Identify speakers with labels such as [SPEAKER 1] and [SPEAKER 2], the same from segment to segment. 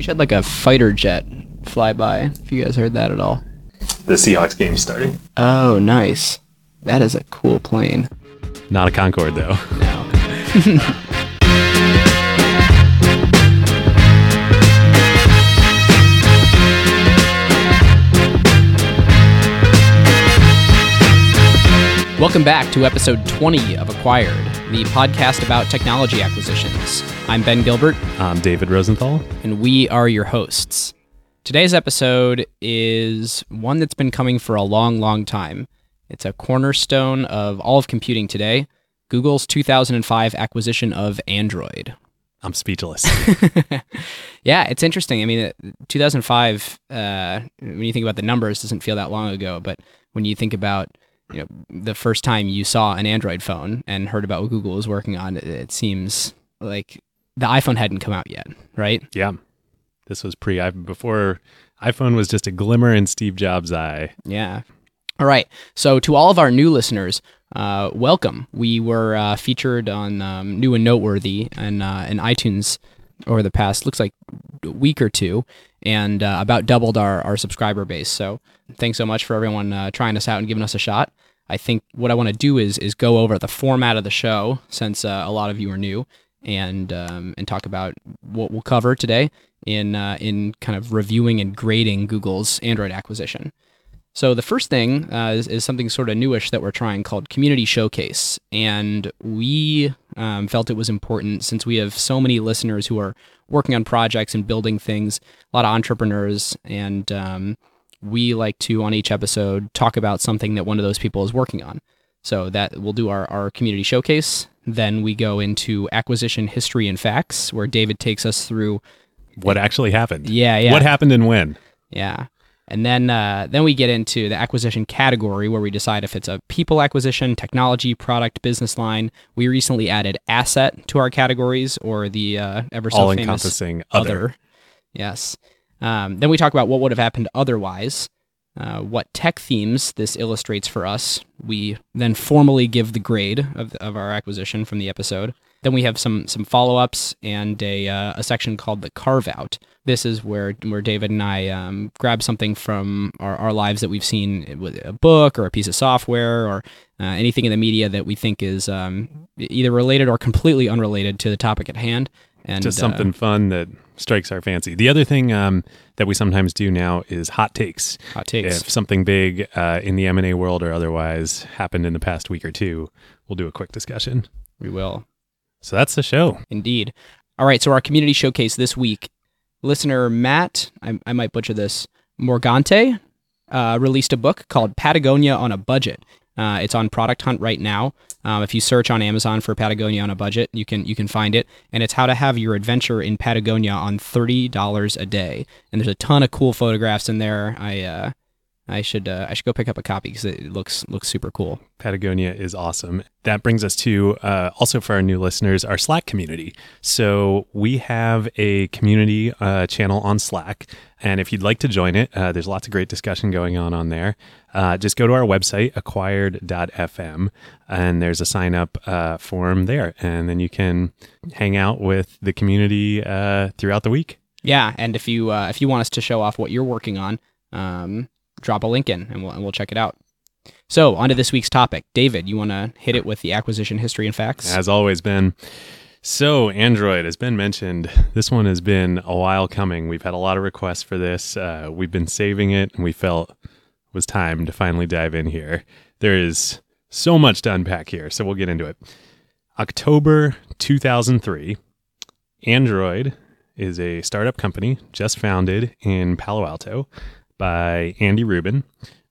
[SPEAKER 1] We should had like a fighter jet fly by. If you guys heard that at all.
[SPEAKER 2] The Seahawks game starting.
[SPEAKER 1] Oh, nice. That is a cool plane.
[SPEAKER 3] Not a Concorde though.
[SPEAKER 1] No. Welcome back to episode 20 of Acquired the podcast about technology acquisitions. I'm Ben Gilbert.
[SPEAKER 3] I'm David Rosenthal.
[SPEAKER 1] And we are your hosts. Today's episode is one that's been coming for a long, long time. It's a cornerstone of all of computing today Google's 2005 acquisition of Android.
[SPEAKER 3] I'm speechless.
[SPEAKER 1] yeah, it's interesting. I mean, uh, 2005, uh, when you think about the numbers, doesn't feel that long ago. But when you think about you know the first time you saw an Android phone and heard about what Google was working on, it, it seems like the iPhone hadn't come out yet, right?
[SPEAKER 3] Yeah, this was pre iPhone before iPhone was just a glimmer in Steve Jobs' eye.
[SPEAKER 1] Yeah. All right. So to all of our new listeners, uh, welcome. We were uh, featured on um, New and Noteworthy and uh, iTunes over the past looks like week or two and uh, about doubled our, our subscriber base. So thanks so much for everyone uh, trying us out and giving us a shot. I think what I want to do is is go over the format of the show since uh, a lot of you are new and um, and talk about what we'll cover today in uh, in kind of reviewing and grading Google's Android acquisition. So the first thing uh, is, is, something sort of newish that we're trying called Community Showcase, and we um, felt it was important since we have so many listeners who are working on projects and building things, a lot of entrepreneurs and um, we like to on each episode talk about something that one of those people is working on. So that we'll do our, our community showcase. Then we go into acquisition history and facts, where David takes us through
[SPEAKER 3] what actually happened.
[SPEAKER 1] Yeah, yeah.
[SPEAKER 3] What happened and when.
[SPEAKER 1] Yeah. And then uh, then we get into the acquisition category where we decide if it's a people acquisition, technology, product, business line. We recently added asset to our categories or the uh, ever so
[SPEAKER 3] famous other. other.
[SPEAKER 1] Yes. Um, then we talk about what would have happened otherwise, uh, what tech themes this illustrates for us. We then formally give the grade of, of our acquisition from the episode. Then we have some some follow ups and a, uh, a section called the carve out. This is where where David and I um, grab something from our, our lives that we've seen with a book or a piece of software or uh, anything in the media that we think is um, either related or completely unrelated to the topic at hand
[SPEAKER 3] and just something uh, fun that strikes our fancy. The other thing um, that we sometimes do now is hot takes.
[SPEAKER 1] Hot takes.
[SPEAKER 3] If something big uh, in the M and A world or otherwise happened in the past week or two, we'll do a quick discussion.
[SPEAKER 1] We will.
[SPEAKER 3] So that's the show.
[SPEAKER 1] Indeed. All right. So our community showcase this week, listener Matt, I, I might butcher this, Morgante, uh, released a book called Patagonia on a Budget. Uh, it's on Product Hunt right now. Um, if you search on Amazon for Patagonia on a budget, you can you can find it, and it's how to have your adventure in Patagonia on thirty dollars a day. And there's a ton of cool photographs in there. I uh, I should uh, I should go pick up a copy because it looks looks super cool.
[SPEAKER 3] Patagonia is awesome. That brings us to uh, also for our new listeners our Slack community. So we have a community uh, channel on Slack, and if you'd like to join it, uh, there's lots of great discussion going on on there. Uh, just go to our website acquired.fm, and there's a sign up uh, form there, and then you can hang out with the community throughout the week.
[SPEAKER 1] Yeah, and if you if you want us to show off what you're working on. Um, drop a link in and we'll, and we'll check it out. So, on to this week's topic. David, you want to hit it with the acquisition history and facts?
[SPEAKER 3] As always, Ben. So, Android has been mentioned. This one has been a while coming. We've had a lot of requests for this. Uh, we've been saving it, and we felt it was time to finally dive in here. There is so much to unpack here, so we'll get into it. October 2003, Android is a startup company just founded in Palo Alto by Andy Rubin,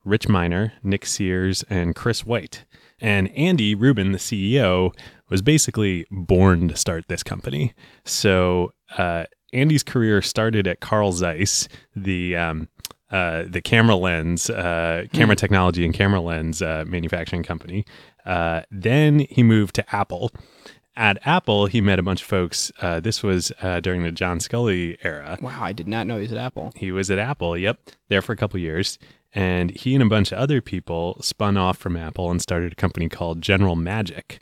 [SPEAKER 3] Rich Miner, Nick Sears, and Chris White. And Andy Rubin, the CEO, was basically born to start this company. So uh, Andy's career started at Carl Zeiss, the um, uh, the camera lens, uh, camera hmm. technology and camera lens uh, manufacturing company. Uh, then he moved to Apple, at Apple, he met a bunch of folks. Uh, this was uh, during the John Sculley era.
[SPEAKER 1] Wow, I did not know he was at Apple.
[SPEAKER 3] He was at Apple, yep, there for a couple years. And he and a bunch of other people spun off from Apple and started a company called General Magic,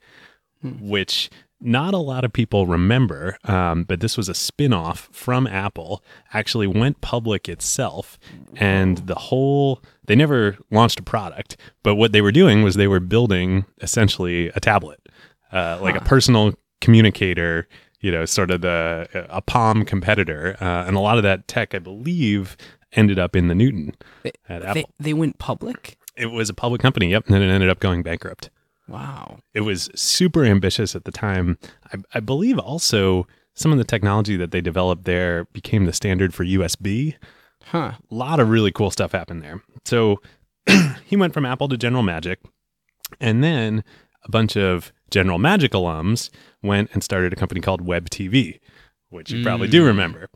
[SPEAKER 3] hmm. which not a lot of people remember, um, but this was a spin off from Apple, actually went public itself. And the whole, they never launched a product, but what they were doing was they were building essentially a tablet uh, like huh. a personal communicator, you know, sort of the a Palm competitor, uh, and a lot of that tech, I believe, ended up in the Newton they, at Apple.
[SPEAKER 1] They, they went public.
[SPEAKER 3] It was a public company, yep, and then it ended up going bankrupt.
[SPEAKER 1] Wow,
[SPEAKER 3] it was super ambitious at the time. I, I believe also some of the technology that they developed there became the standard for USB.
[SPEAKER 1] Huh.
[SPEAKER 3] A lot of really cool stuff happened there. So he went from Apple to General Magic, and then a bunch of General Magic alums went and started a company called Web TV, which you mm. probably do mm. remember.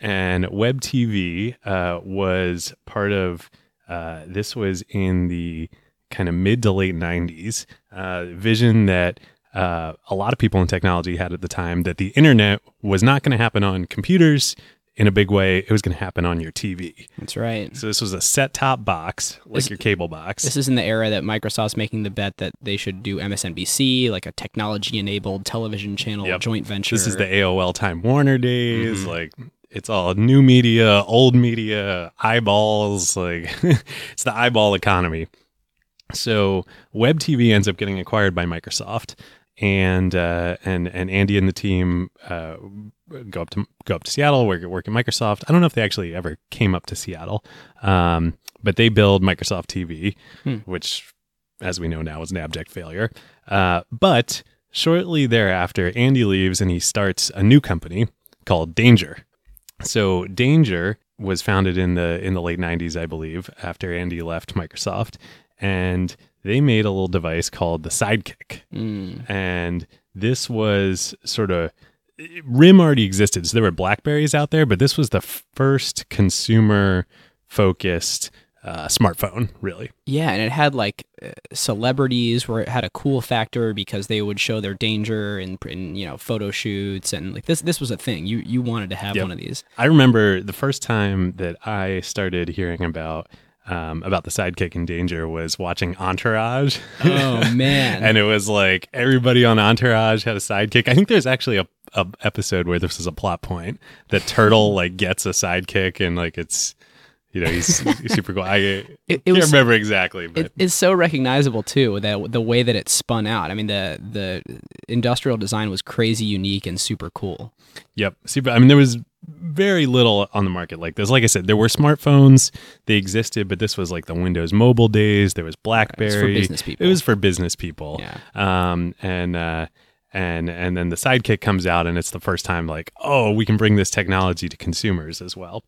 [SPEAKER 3] And Web TV uh, was part of uh, this was in the kind of mid to late 90s uh, vision that uh, a lot of people in technology had at the time that the internet was not going to happen on computers in a big way, it was going to happen on your TV.
[SPEAKER 1] That's right.
[SPEAKER 3] So this was a set-top box, like this, your cable box.
[SPEAKER 1] This is in the era that Microsoft's making the bet that they should do MSNBC, like a technology-enabled television channel yep. joint venture.
[SPEAKER 3] This is the AOL Time Warner days, mm-hmm. like it's all new media, old media, eyeballs, like it's the eyeball economy. So web TV ends up getting acquired by Microsoft and uh, and and Andy and the team uh, go up to go up to Seattle, work at work at Microsoft. I don't know if they actually ever came up to Seattle, um, but they build Microsoft TV, hmm. which, as we know now, is an abject failure. Uh, but shortly thereafter, Andy leaves and he starts a new company called Danger. So Danger was founded in the in the late 90s, I believe, after Andy left Microsoft, and they made a little device called the Sidekick, mm. and this was sort of RIM already existed. So there were Blackberries out there, but this was the first consumer focused uh, smartphone, really.
[SPEAKER 1] Yeah, and it had like uh, celebrities where it had a cool factor because they would show their danger and, you know photo shoots and like this this was a thing. You you wanted to have yep. one of these.
[SPEAKER 3] I remember the first time that I started hearing about um, about the sidekick in danger was watching Entourage.
[SPEAKER 1] Oh man!
[SPEAKER 3] and it was like everybody on Entourage had a sidekick. I think there's actually a, a episode where this is a plot point that Turtle like gets a sidekick and like it's you know he's, he's super cool. I it, can't was, remember exactly,
[SPEAKER 1] but it is so recognizable too that the way that it spun out. I mean the the industrial design was crazy unique and super cool.
[SPEAKER 3] Yep. Super. I mean there was very little on the market like this. Like I said, there were smartphones; they existed, but this was like the Windows Mobile days. There was BlackBerry.
[SPEAKER 1] it was for business people.
[SPEAKER 3] It was for business people.
[SPEAKER 1] Yeah.
[SPEAKER 3] Um, and uh, and and then the Sidekick comes out, and it's the first time like, oh, we can bring this technology to consumers as well.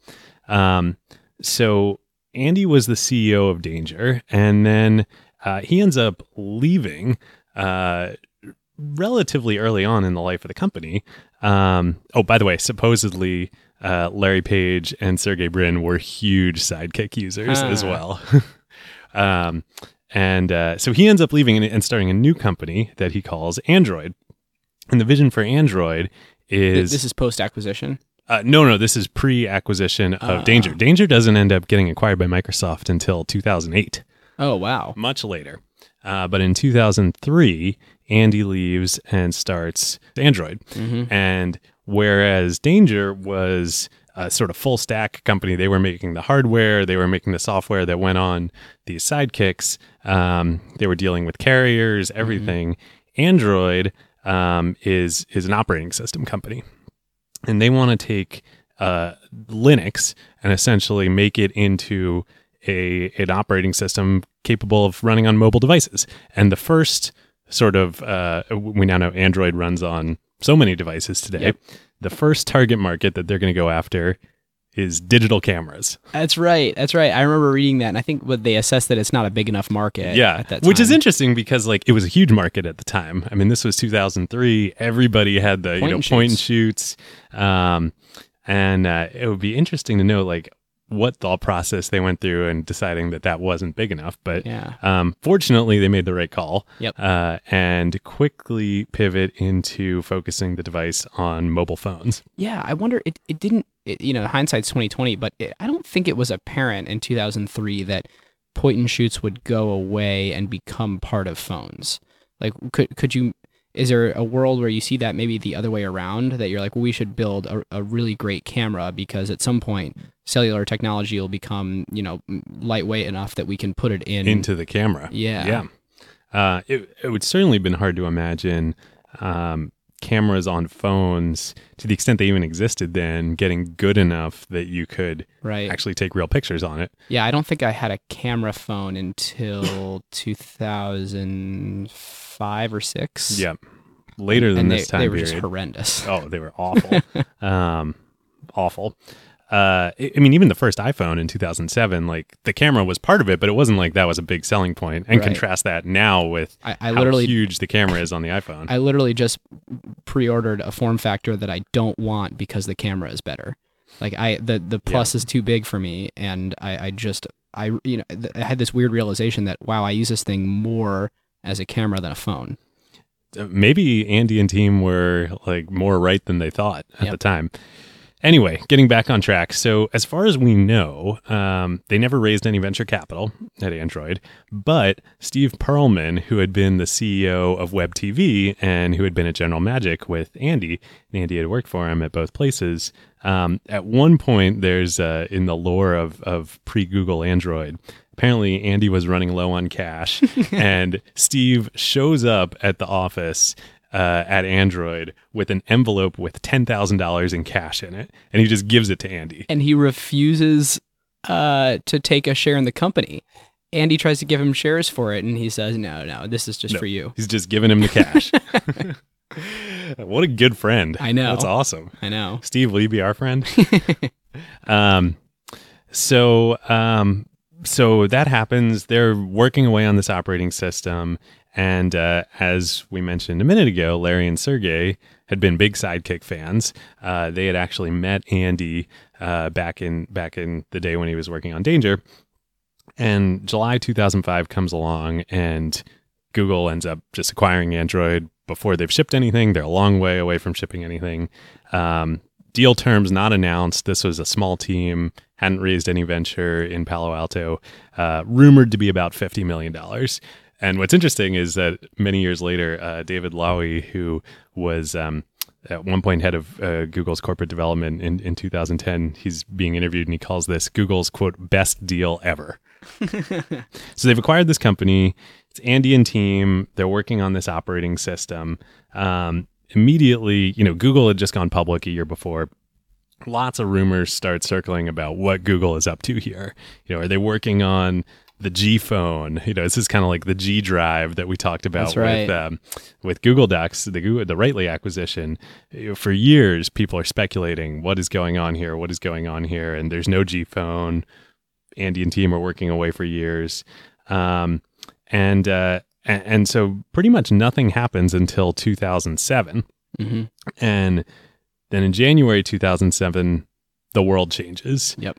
[SPEAKER 3] Um, so Andy was the CEO of Danger, and then uh, he ends up leaving. Uh, relatively early on in the life of the company um, oh, by the way, supposedly uh, Larry Page and Sergey Brin were huge sidekick users as ah. well. um, and uh, so he ends up leaving and, and starting a new company that he calls Android. And the vision for Android is
[SPEAKER 1] this is post acquisition.
[SPEAKER 3] Uh, no, no, this is pre acquisition of uh, Danger. Danger doesn't end up getting acquired by Microsoft until 2008.
[SPEAKER 1] Oh, wow.
[SPEAKER 3] Much later. Uh, but in 2003, Andy leaves and starts Android. Mm-hmm. And whereas Danger was a sort of full stack company, they were making the hardware, they were making the software that went on these sidekicks, um, they were dealing with carriers, mm-hmm. everything. Mm-hmm. Android um, is is an operating system company, and they want to take uh, Linux and essentially make it into a an operating system capable of running on mobile devices. And the first sort of uh, we now know Android runs on so many devices today. Yep. The first target market that they're going to go after is digital cameras.
[SPEAKER 1] That's right. That's right. I remember reading that, and I think what they assessed that it's not a big enough market. Yeah,
[SPEAKER 3] which is interesting because like it was a huge market at the time. I mean, this was 2003. Everybody had the point you know and point shoots. and shoots. Um, and uh, it would be interesting to know like what thought process they went through and deciding that that wasn't big enough. But yeah. um, fortunately, they made the right call
[SPEAKER 1] yep. uh,
[SPEAKER 3] and quickly pivot into focusing the device on mobile phones.
[SPEAKER 1] Yeah, I wonder, it, it didn't, it, you know, hindsight's 2020, but it, I don't think it was apparent in 2003 that point and shoots would go away and become part of phones. Like, could, could you is there a world where you see that maybe the other way around that you're like well, we should build a, a really great camera because at some point cellular technology will become you know lightweight enough that we can put it in
[SPEAKER 3] into the camera
[SPEAKER 1] yeah
[SPEAKER 3] yeah uh, it, it would certainly have been hard to imagine um, cameras on phones to the extent they even existed then getting good enough that you could right. actually take real pictures on it.
[SPEAKER 1] Yeah, I don't think I had a camera phone until 2005 or 6.
[SPEAKER 3] Yep. Later than and this they, time they
[SPEAKER 1] were period.
[SPEAKER 3] just
[SPEAKER 1] horrendous.
[SPEAKER 3] Oh, they were awful. um, awful uh, I mean, even the first iPhone in 2007, like the camera was part of it, but it wasn't like that was a big selling point. And right. contrast that now with I, I literally, huge the camera is on the iPhone.
[SPEAKER 1] I literally just pre-ordered a form factor that I don't want because the camera is better. Like I, the the plus yeah. is too big for me, and I, I just I you know I had this weird realization that wow, I use this thing more as a camera than a phone
[SPEAKER 3] uh, maybe Andy and team were like more right than they thought at yep. the time. Anyway, getting back on track. So, as far as we know, um, they never raised any venture capital at Android, but Steve Perlman, who had been the CEO of Web TV and who had been at General Magic with Andy, and Andy had worked for him at both places. Um, at one point, there's uh, in the lore of, of pre Google Android, apparently Andy was running low on cash and Steve shows up at the office uh, at Android with an envelope with ten thousand dollars in cash in it, and he just gives it to Andy.
[SPEAKER 1] And he refuses uh, to take a share in the company. Andy tries to give him shares for it, and he says, "No, no, this is just no, for you."
[SPEAKER 3] He's just giving him the cash. what a good friend!
[SPEAKER 1] I know
[SPEAKER 3] that's awesome. I
[SPEAKER 1] know.
[SPEAKER 3] Steve, will you be our friend? um, so um, so that happens. They're working away on this operating system, and uh, as we mentioned a minute ago, Larry and Sergey had been big Sidekick fans. Uh, they had actually met Andy uh, back in back in the day when he was working on Danger. And July 2005 comes along, and Google ends up just acquiring Android before they've shipped anything. They're a long way away from shipping anything. Um, deal terms not announced. This was a small team, hadn't raised any venture in Palo Alto, uh, rumored to be about $50 million. And what's interesting is that many years later, uh, David Lawee, who was um, at one point head of uh, Google's corporate development in, in 2010, he's being interviewed and he calls this Google's quote, best deal ever. so they've acquired this company. It's Andy and team. They're working on this operating system. Um, immediately, you know, Google had just gone public a year before. Lots of rumors start circling about what Google is up to here. You know, are they working on the G phone. You know, this is kind of like the G drive that we talked about right. with um, with Google Docs, the Google, the Writely acquisition. Eh, for years, people are speculating what is going on here, what is going on here, and there's no G phone. Andy and team are working away for years, um, and, uh, and so pretty much nothing happens until 2007, mm-hmm. and then in January 2007, the world changes.
[SPEAKER 1] Yep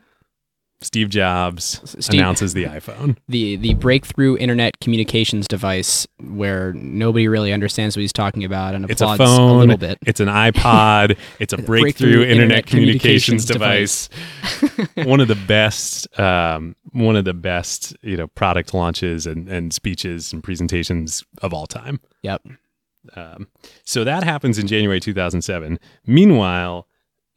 [SPEAKER 3] Steve Jobs Steve, announces the iPhone.
[SPEAKER 1] The the breakthrough internet communications device where nobody really understands what he's talking about and it's
[SPEAKER 3] a, phone, a little
[SPEAKER 1] bit.
[SPEAKER 3] It's an iPod. It's a breakthrough, breakthrough internet, internet, communications, communications device. device. one of the best um, one of the best, you know, product launches and, and speeches and presentations of all time.
[SPEAKER 1] Yep.
[SPEAKER 3] Um, so that happens in January 2007. Meanwhile,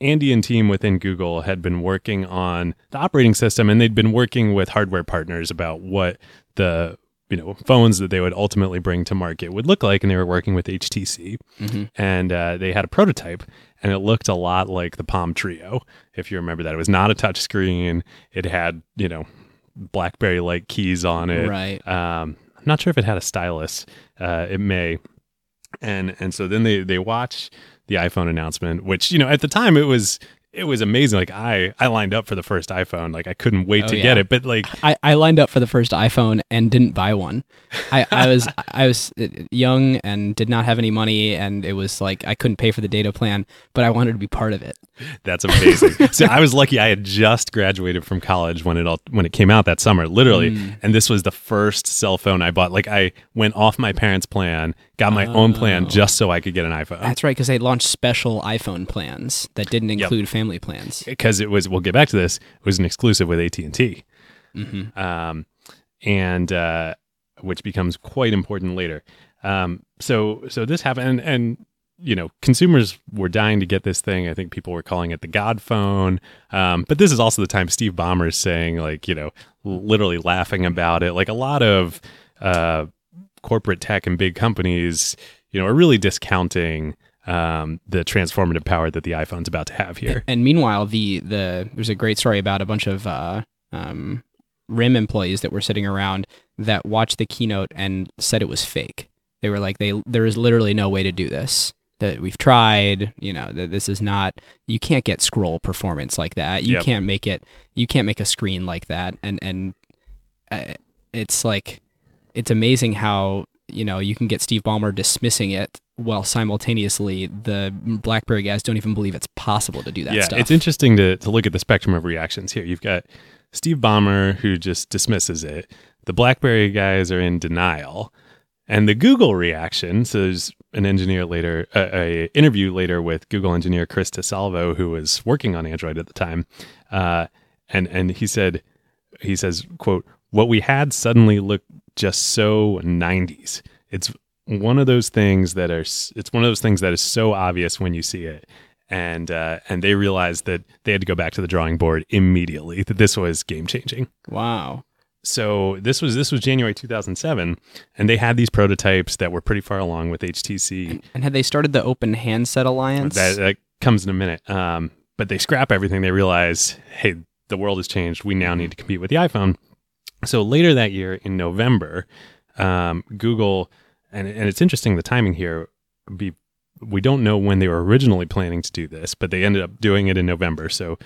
[SPEAKER 3] Andy and team within Google had been working on the operating system and they'd been working with hardware partners about what the you know phones that they would ultimately bring to market would look like and they were working with HTC mm-hmm. and uh, they had a prototype and it looked a lot like the Palm Treo if you remember that it was not a touchscreen it had you know BlackBerry like keys on it
[SPEAKER 1] right
[SPEAKER 3] um, I'm not sure if it had a stylus uh, it may and and so then they they watch the iPhone announcement, which you know at the time it was it was amazing. Like I I lined up for the first iPhone. Like I couldn't wait oh, to yeah. get it. But like
[SPEAKER 1] I, I lined up for the first iPhone and didn't buy one. I, I was I was uh, young and did not have any money and it was like I couldn't pay for the data plan, but I wanted to be part of it.
[SPEAKER 3] That's amazing. so I was lucky. I had just graduated from college when it all when it came out that summer, literally. Mm. And this was the first cell phone I bought. Like I went off my parents' plan, got my oh. own plan oh. just so I could get an iPhone.
[SPEAKER 1] That's right, because they launched special iPhone plans that didn't include yep. family plans.
[SPEAKER 3] Because it was, we'll get back to this. It was an exclusive with AT and T, mm-hmm. um, and uh, which becomes quite important later. Um, so, so this happened, and, and you know, consumers were dying to get this thing. I think people were calling it the God phone. Um, but this is also the time Steve Ballmer is saying, like, you know, literally laughing about it. Like a lot of uh, corporate tech and big companies, you know, are really discounting um, the transformative power that the iPhone's about to have here.
[SPEAKER 1] And meanwhile, the the there's a great story about a bunch of uh, um, RIM employees that were sitting around that watched the keynote and said it was fake. They were like, they there is literally no way to do this. That we've tried, you know, that this is not. You can't get scroll performance like that. You yep. can't make it. You can't make a screen like that. And and uh, it's like it's amazing how you know you can get Steve Ballmer dismissing it while simultaneously the BlackBerry guys don't even believe it's possible to do that. Yeah, stuff.
[SPEAKER 3] it's interesting to to look at the spectrum of reactions here. You've got Steve Ballmer who just dismisses it. The BlackBerry guys are in denial, and the Google reaction. So there's an engineer later, uh, a interview later with Google engineer Chris DeSalvo who was working on Android at the time, uh, and and he said he says quote what we had suddenly looked just so 90s. It's one of those things that are it's one of those things that is so obvious when you see it. And uh, and they realized that they had to go back to the drawing board immediately. That this was game changing.
[SPEAKER 1] Wow
[SPEAKER 3] so this was this was January 2007, and they had these prototypes that were pretty far along with HTC.
[SPEAKER 1] And, and had they started the Open Handset Alliance?
[SPEAKER 3] That, that comes in a minute. Um, but they scrap everything. They realize, hey, the world has changed. We now need to compete with the iPhone. So later that year in November, um, Google, and, and it's interesting the timing here, be, we don't know when they were originally planning to do this, but they ended up doing it in November. So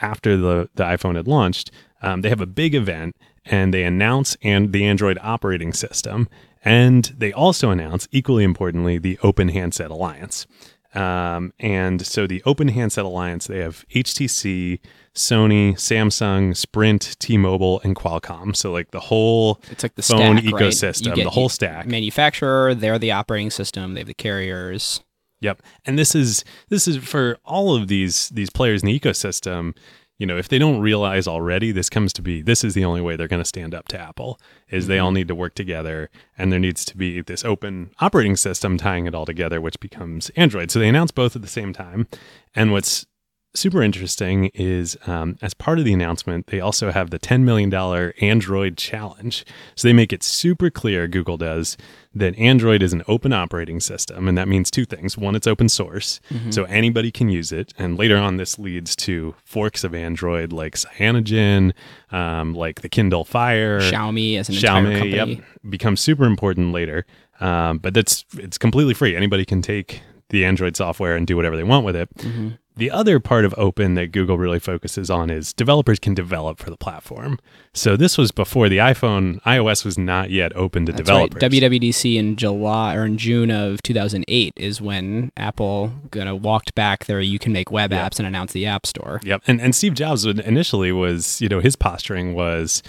[SPEAKER 3] after the, the iPhone had launched, um, they have a big event and they announce and the Android operating system. And they also announce, equally importantly, the Open Handset Alliance. Um, and so the Open Handset Alliance, they have HTC, Sony, Samsung, Sprint, T-Mobile, and Qualcomm. So like the whole it's like the phone stack, ecosystem, right? the whole stack.
[SPEAKER 1] Manufacturer, they're the operating system. They have the carriers.
[SPEAKER 3] Yep. And this is this is for all of these these players in the ecosystem you know, if they don't realize already, this comes to be this is the only way they're going to stand up to Apple is mm-hmm. they all mm-hmm. need to work together and there needs to be this open operating system tying it all together which becomes Android. So they announced both at the same time. And what's super interesting is um, as part of the announcement, they also have the $10 million Android challenge. So they make it super clear, Google does, that Android is an open operating system. And that means two things. One, it's open source, mm-hmm. so anybody can use it. And later on, this leads to forks of Android like Cyanogen, um, like the Kindle Fire.
[SPEAKER 1] Xiaomi as an Xiaomi, entire company. Yep,
[SPEAKER 3] becomes super important later. Um, but that's it's completely free. Anybody can take the Android software and do whatever they want with it. Mm-hmm. The other part of open that Google really focuses on is developers can develop for the platform. So this was before the iPhone, iOS was not yet open to That's developers.
[SPEAKER 1] Right. WWDC in July or in June of 2008 is when Apple kind of walked back there. you can make web yep. apps and announce the App Store.
[SPEAKER 3] Yep. And and Steve Jobs initially was, you know, his posturing was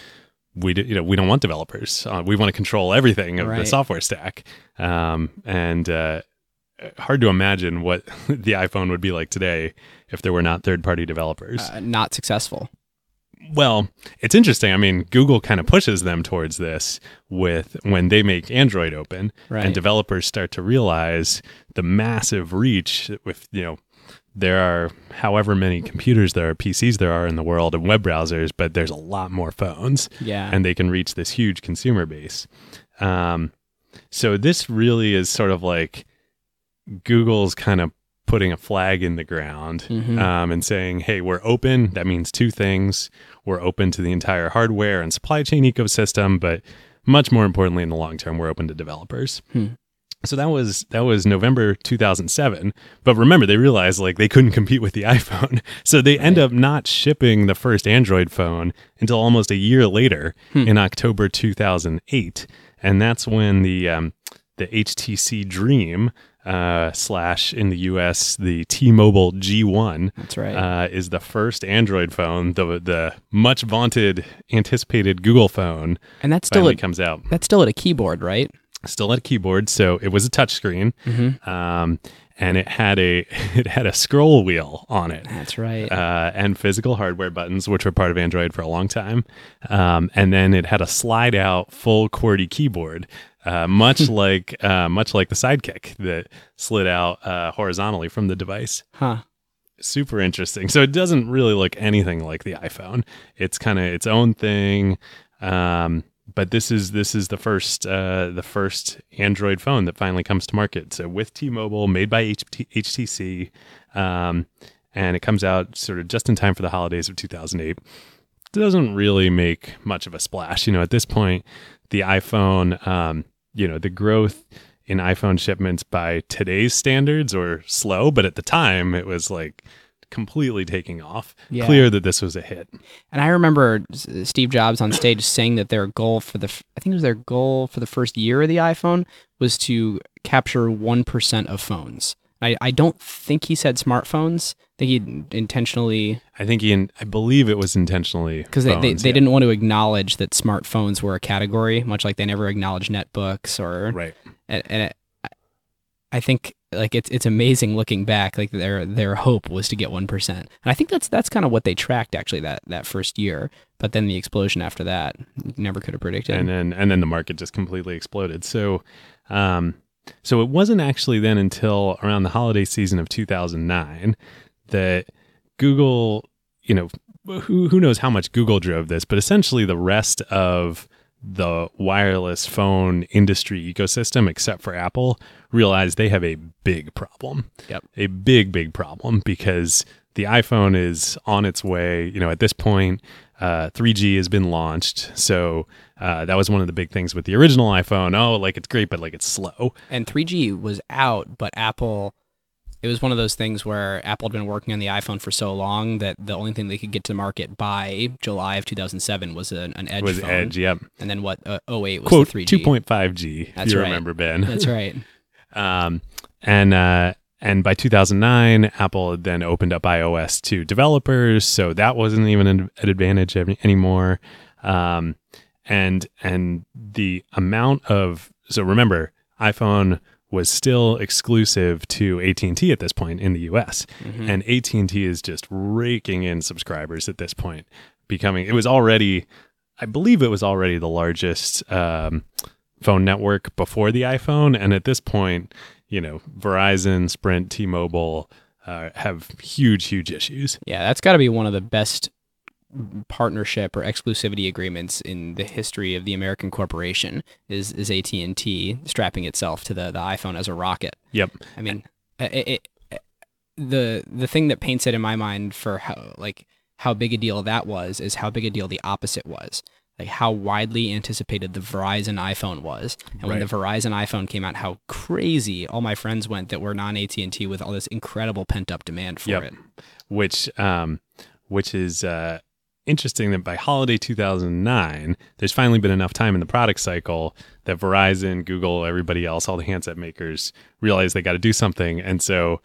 [SPEAKER 3] we do, you know we don't want developers. Uh, we want to control everything of right. the software stack. Um, and uh, hard to imagine what the iPhone would be like today if there were not third party developers.
[SPEAKER 1] Uh, not successful.
[SPEAKER 3] Well, it's interesting. I mean, Google kind of pushes them towards this with when they make Android open right. and developers start to realize the massive reach with, you know, there are however many computers there are PCs there are in the world and web browsers, but there's a lot more phones.
[SPEAKER 1] Yeah.
[SPEAKER 3] And they can reach this huge consumer base. Um, so this really is sort of like Google's kind of putting a flag in the ground mm-hmm. um, and saying, hey, we're open. That means two things. We're open to the entire hardware and supply chain ecosystem, but much more importantly, in the long term, we're open to developers. Hmm. So that was that was November 2007. But remember, they realized like they couldn't compete with the iPhone, so they right. end up not shipping the first Android phone until almost a year later, hmm. in October 2008, and that's when the um, the HTC Dream uh, slash in the U.S. the T-Mobile
[SPEAKER 1] G1. That's right. Uh,
[SPEAKER 3] is the first Android phone, the the much vaunted, anticipated Google phone, and that still at, comes out.
[SPEAKER 1] That's still at a keyboard, right?
[SPEAKER 3] Still at a keyboard, so it was a touchscreen, mm-hmm. um, and it had a it had a scroll wheel on it.
[SPEAKER 1] That's right.
[SPEAKER 3] Uh, and physical hardware buttons, which were part of Android for a long time, um, and then it had a slide out full QWERTY keyboard uh, much hmm. like uh, much like the sidekick that slid out uh, horizontally from the device.
[SPEAKER 1] Huh.
[SPEAKER 3] Super interesting. So it doesn't really look anything like the iPhone. It's kind of its own thing. Um, but this is this is the first uh, the first Android phone that finally comes to market. So with T-Mobile, made by HTC, um, and it comes out sort of just in time for the holidays of 2008. It doesn't really make much of a splash, you know. At this point, the iPhone um, you know the growth in iPhone shipments by today's standards or slow, but at the time it was like completely taking off. Yeah. Clear that this was a hit.
[SPEAKER 1] And I remember Steve Jobs on stage saying that their goal for the I think it was their goal for the first year of the iPhone was to capture 1% of phones. I, I don't think he said smartphones. I think
[SPEAKER 3] he
[SPEAKER 1] intentionally.
[SPEAKER 3] I think he, in, I believe it was intentionally.
[SPEAKER 1] Because they,
[SPEAKER 3] they,
[SPEAKER 1] they yeah. didn't want to acknowledge that smartphones were a category, much like they never acknowledged netbooks or.
[SPEAKER 3] Right.
[SPEAKER 1] And, and it, I think like it's it's amazing looking back. Like their their hope was to get one percent, and I think that's that's kind of what they tracked actually that that first year. But then the explosion after that never could have predicted.
[SPEAKER 3] And then and then the market just completely exploded. So, um, so it wasn't actually then until around the holiday season of 2009 that Google, you know, who, who knows how much Google drove this, but essentially the rest of the wireless phone industry ecosystem, except for Apple, realized they have a big problem.
[SPEAKER 1] Yep.
[SPEAKER 3] A big, big problem because the iPhone is on its way. You know, at this point, uh, 3G has been launched. So uh, that was one of the big things with the original iPhone. Oh, like it's great, but like it's slow.
[SPEAKER 1] And 3G was out, but Apple, it was one of those things where Apple had been working on the iPhone for so long that the only thing they could get to market by July of 2007 was an, an Edge.
[SPEAKER 3] Was
[SPEAKER 1] phone.
[SPEAKER 3] Edge, yep.
[SPEAKER 1] And then what? Uh, 08 was Quote,
[SPEAKER 3] 3G. 2.5G. That's you right. remember Ben.
[SPEAKER 1] That's right. um,
[SPEAKER 3] and uh, and by 2009, Apple had then opened up iOS to developers, so that wasn't even an, an advantage any, anymore. Um, and and the amount of so remember, iPhone was still exclusive to AT&T at this point in the US. Mm-hmm. And AT&T is just raking in subscribers at this point, becoming it was already I believe it was already the largest um, phone network before the iPhone and at this point you know, Verizon, Sprint, T Mobile uh, have huge, huge issues.
[SPEAKER 1] Yeah, that's got to be one of the best partnership or exclusivity agreements in the history of the American corporation is is AT&T strapping itself to the the iPhone as a rocket.
[SPEAKER 3] Yep.
[SPEAKER 1] I mean, it, it, the the thing that paints it in my mind for how like how big a deal that was is how big a deal the opposite was like how widely anticipated the Verizon iPhone was. And right. when the Verizon iPhone came out, how crazy all my friends went that were non AT and T with all this incredible pent up demand for yep. it.
[SPEAKER 3] Which, um, which is uh, interesting that by holiday 2009, there's finally been enough time in the product cycle that Verizon, Google, everybody else, all the handset makers realize they got to do something, and so.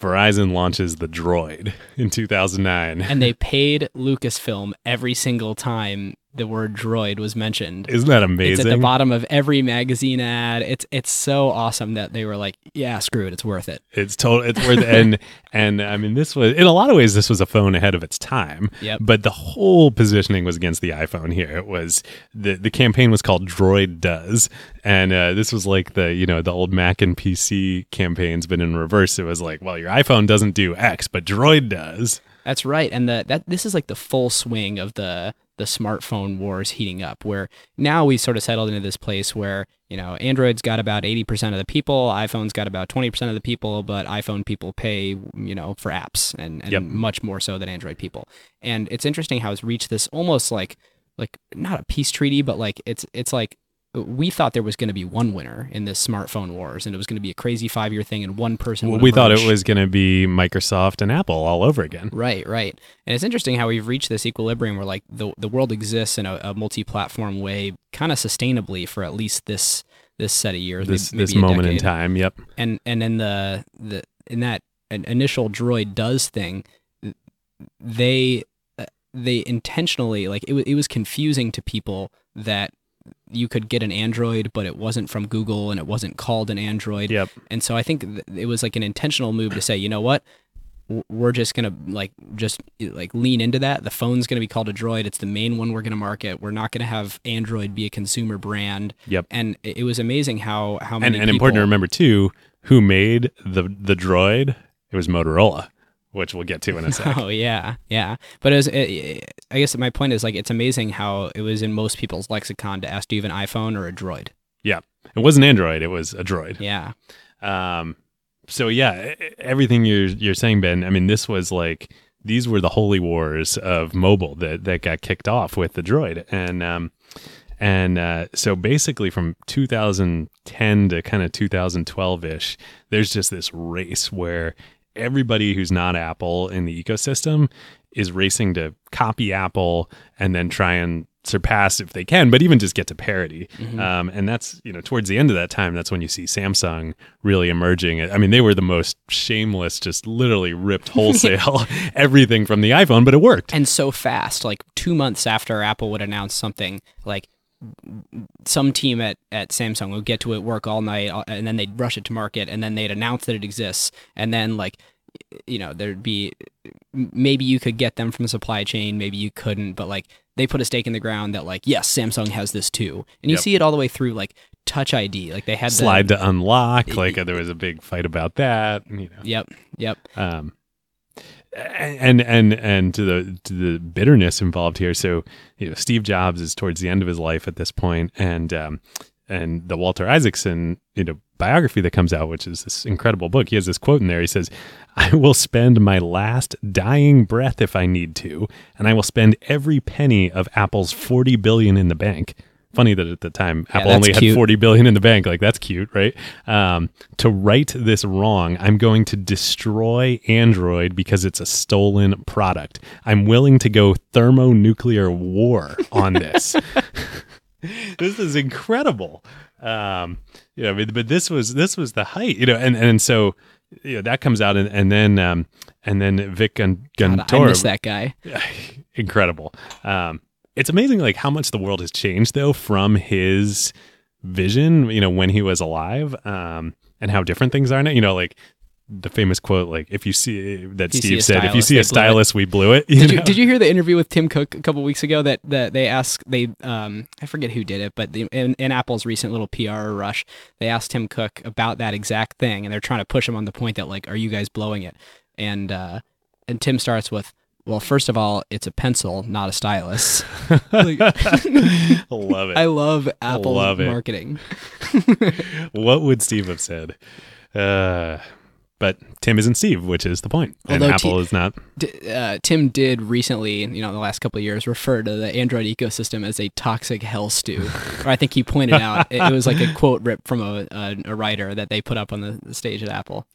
[SPEAKER 3] Verizon launches the Droid in 2009.
[SPEAKER 1] And they paid Lucasfilm every single time the word droid was mentioned.
[SPEAKER 3] Isn't that amazing?
[SPEAKER 1] It's at the bottom of every magazine ad. It's it's so awesome that they were like, yeah, screw it, it's worth it.
[SPEAKER 3] It's total it's worth it. and and I mean this was in a lot of ways this was a phone ahead of its time.
[SPEAKER 1] Yep.
[SPEAKER 3] But the whole positioning was against the iPhone here. It was the the campaign was called Droid Does. And uh, this was like the, you know, the old Mac and PC campaigns, but in reverse, it was like, well, your iPhone doesn't do X, but Droid does.
[SPEAKER 1] That's right. And the that this is like the full swing of the the smartphone wars heating up where now we sort of settled into this place where you know android's got about 80% of the people iphone's got about 20% of the people but iphone people pay you know for apps and, and yep. much more so than android people and it's interesting how it's reached this almost like like not a peace treaty but like it's it's like we thought there was going to be one winner in this smartphone wars, and it was going to be a crazy five year thing, and one person. Well,
[SPEAKER 3] we thought it was going to be Microsoft and Apple all over again.
[SPEAKER 1] Right, right. And it's interesting how we've reached this equilibrium where like the the world exists in a, a multi platform way, kind of sustainably for at least this this set of years.
[SPEAKER 3] This
[SPEAKER 1] maybe, this
[SPEAKER 3] moment
[SPEAKER 1] in
[SPEAKER 3] time. Yep.
[SPEAKER 1] And and then the the in that initial droid does thing, they uh, they intentionally like it, it was confusing to people that you could get an Android, but it wasn't from Google and it wasn't called an Android.
[SPEAKER 3] Yep.
[SPEAKER 1] And so I think th- it was like an intentional move to say, you know what, we're just gonna like just like lean into that. The phone's gonna be called a Droid. It's the main one we're gonna market. We're not gonna have Android be a consumer brand.
[SPEAKER 3] Yep.
[SPEAKER 1] And it, was amazing how how many
[SPEAKER 3] and, and people... important to remember too who made the the Droid. It was Motorola which we'll get to in a second.
[SPEAKER 1] Oh yeah, yeah. But as I guess my point is like it's amazing how it was in most people's lexicon to ask, do you have an iPhone or a Droid?
[SPEAKER 3] Yeah, it wasn't Android; it was a Droid.
[SPEAKER 1] Yeah. Um.
[SPEAKER 3] So yeah, everything you're you're saying, Ben. I mean, this was like these were the holy wars of mobile that that got kicked off with the Droid, and um, and uh, so basically from 2010 to kind of 2012 ish, there's just this race where everybody who's not Apple in the ecosystem is racing to copy Apple and then try and surpass if they can, but even just get to parity. Mm-hmm. Um, and that's, you know, towards the end of that time, that's when you see Samsung really emerging. I mean, they were the most shameless, just literally ripped wholesale everything from the iPhone, but it worked.
[SPEAKER 1] And so fast, like two months after Apple would announce something, like some team at, at Samsung would get to it, work all night, and then they'd rush it to market, and then they'd announce that it exists, and then like, you know, there'd be maybe you could get them from the supply chain, maybe you couldn't, but like they put a stake in the ground that like yes, Samsung has this too, and you yep. see it all the way through like Touch ID, like they had
[SPEAKER 3] slide the, to unlock, like it, there was a big fight about that. You
[SPEAKER 1] know. Yep, yep. Um,
[SPEAKER 3] and and and to the to the bitterness involved here. So you know, Steve Jobs is towards the end of his life at this point, and um, and the Walter Isaacson you know biography that comes out, which is this incredible book. He has this quote in there. He says, "I will spend my last dying breath if I need to, and I will spend every penny of Apple's forty billion in the bank." funny that at the time yeah, Apple only cute. had 40 billion in the bank. Like that's cute, right? Um, to right this wrong, I'm going to destroy Android because it's a stolen product. I'm willing to go thermonuclear war on this. this is incredible. Um, you know, but, this was this was the height, you know, and and so you know that comes out, and, and then um, and then Vic Gun- Gundotra, God, I miss
[SPEAKER 1] that guy,
[SPEAKER 3] incredible. Um, it's amazing like how much the world has changed though from his vision, you know, when he was alive, um, and how different things are now. You know, like the famous quote, like if you see that you Steve see said, stylus, if you see a stylus, we blew it.
[SPEAKER 1] You did, you, did, you, hear the interview with Tim Cook a couple weeks ago that, that they asked, they, um, I forget who did it, but the, in, in, Apple's recent little PR rush, they asked Tim Cook about that exact thing. And they're trying to push him on the point that like, are you guys blowing it? And, uh, and Tim starts with, well, first of all, it's a pencil, not a stylus.
[SPEAKER 3] like, love it. I
[SPEAKER 1] love Apple love marketing.
[SPEAKER 3] what would Steve have said? Uh, but Tim isn't Steve, which is the point. And Although Apple t- is not. D-
[SPEAKER 1] uh, Tim did recently, you know, in the last couple of years, refer to the Android ecosystem as a toxic hell stew. or I think he pointed out it, it, was like a quote rip from a, a, a, writer that they put up on the stage at Apple.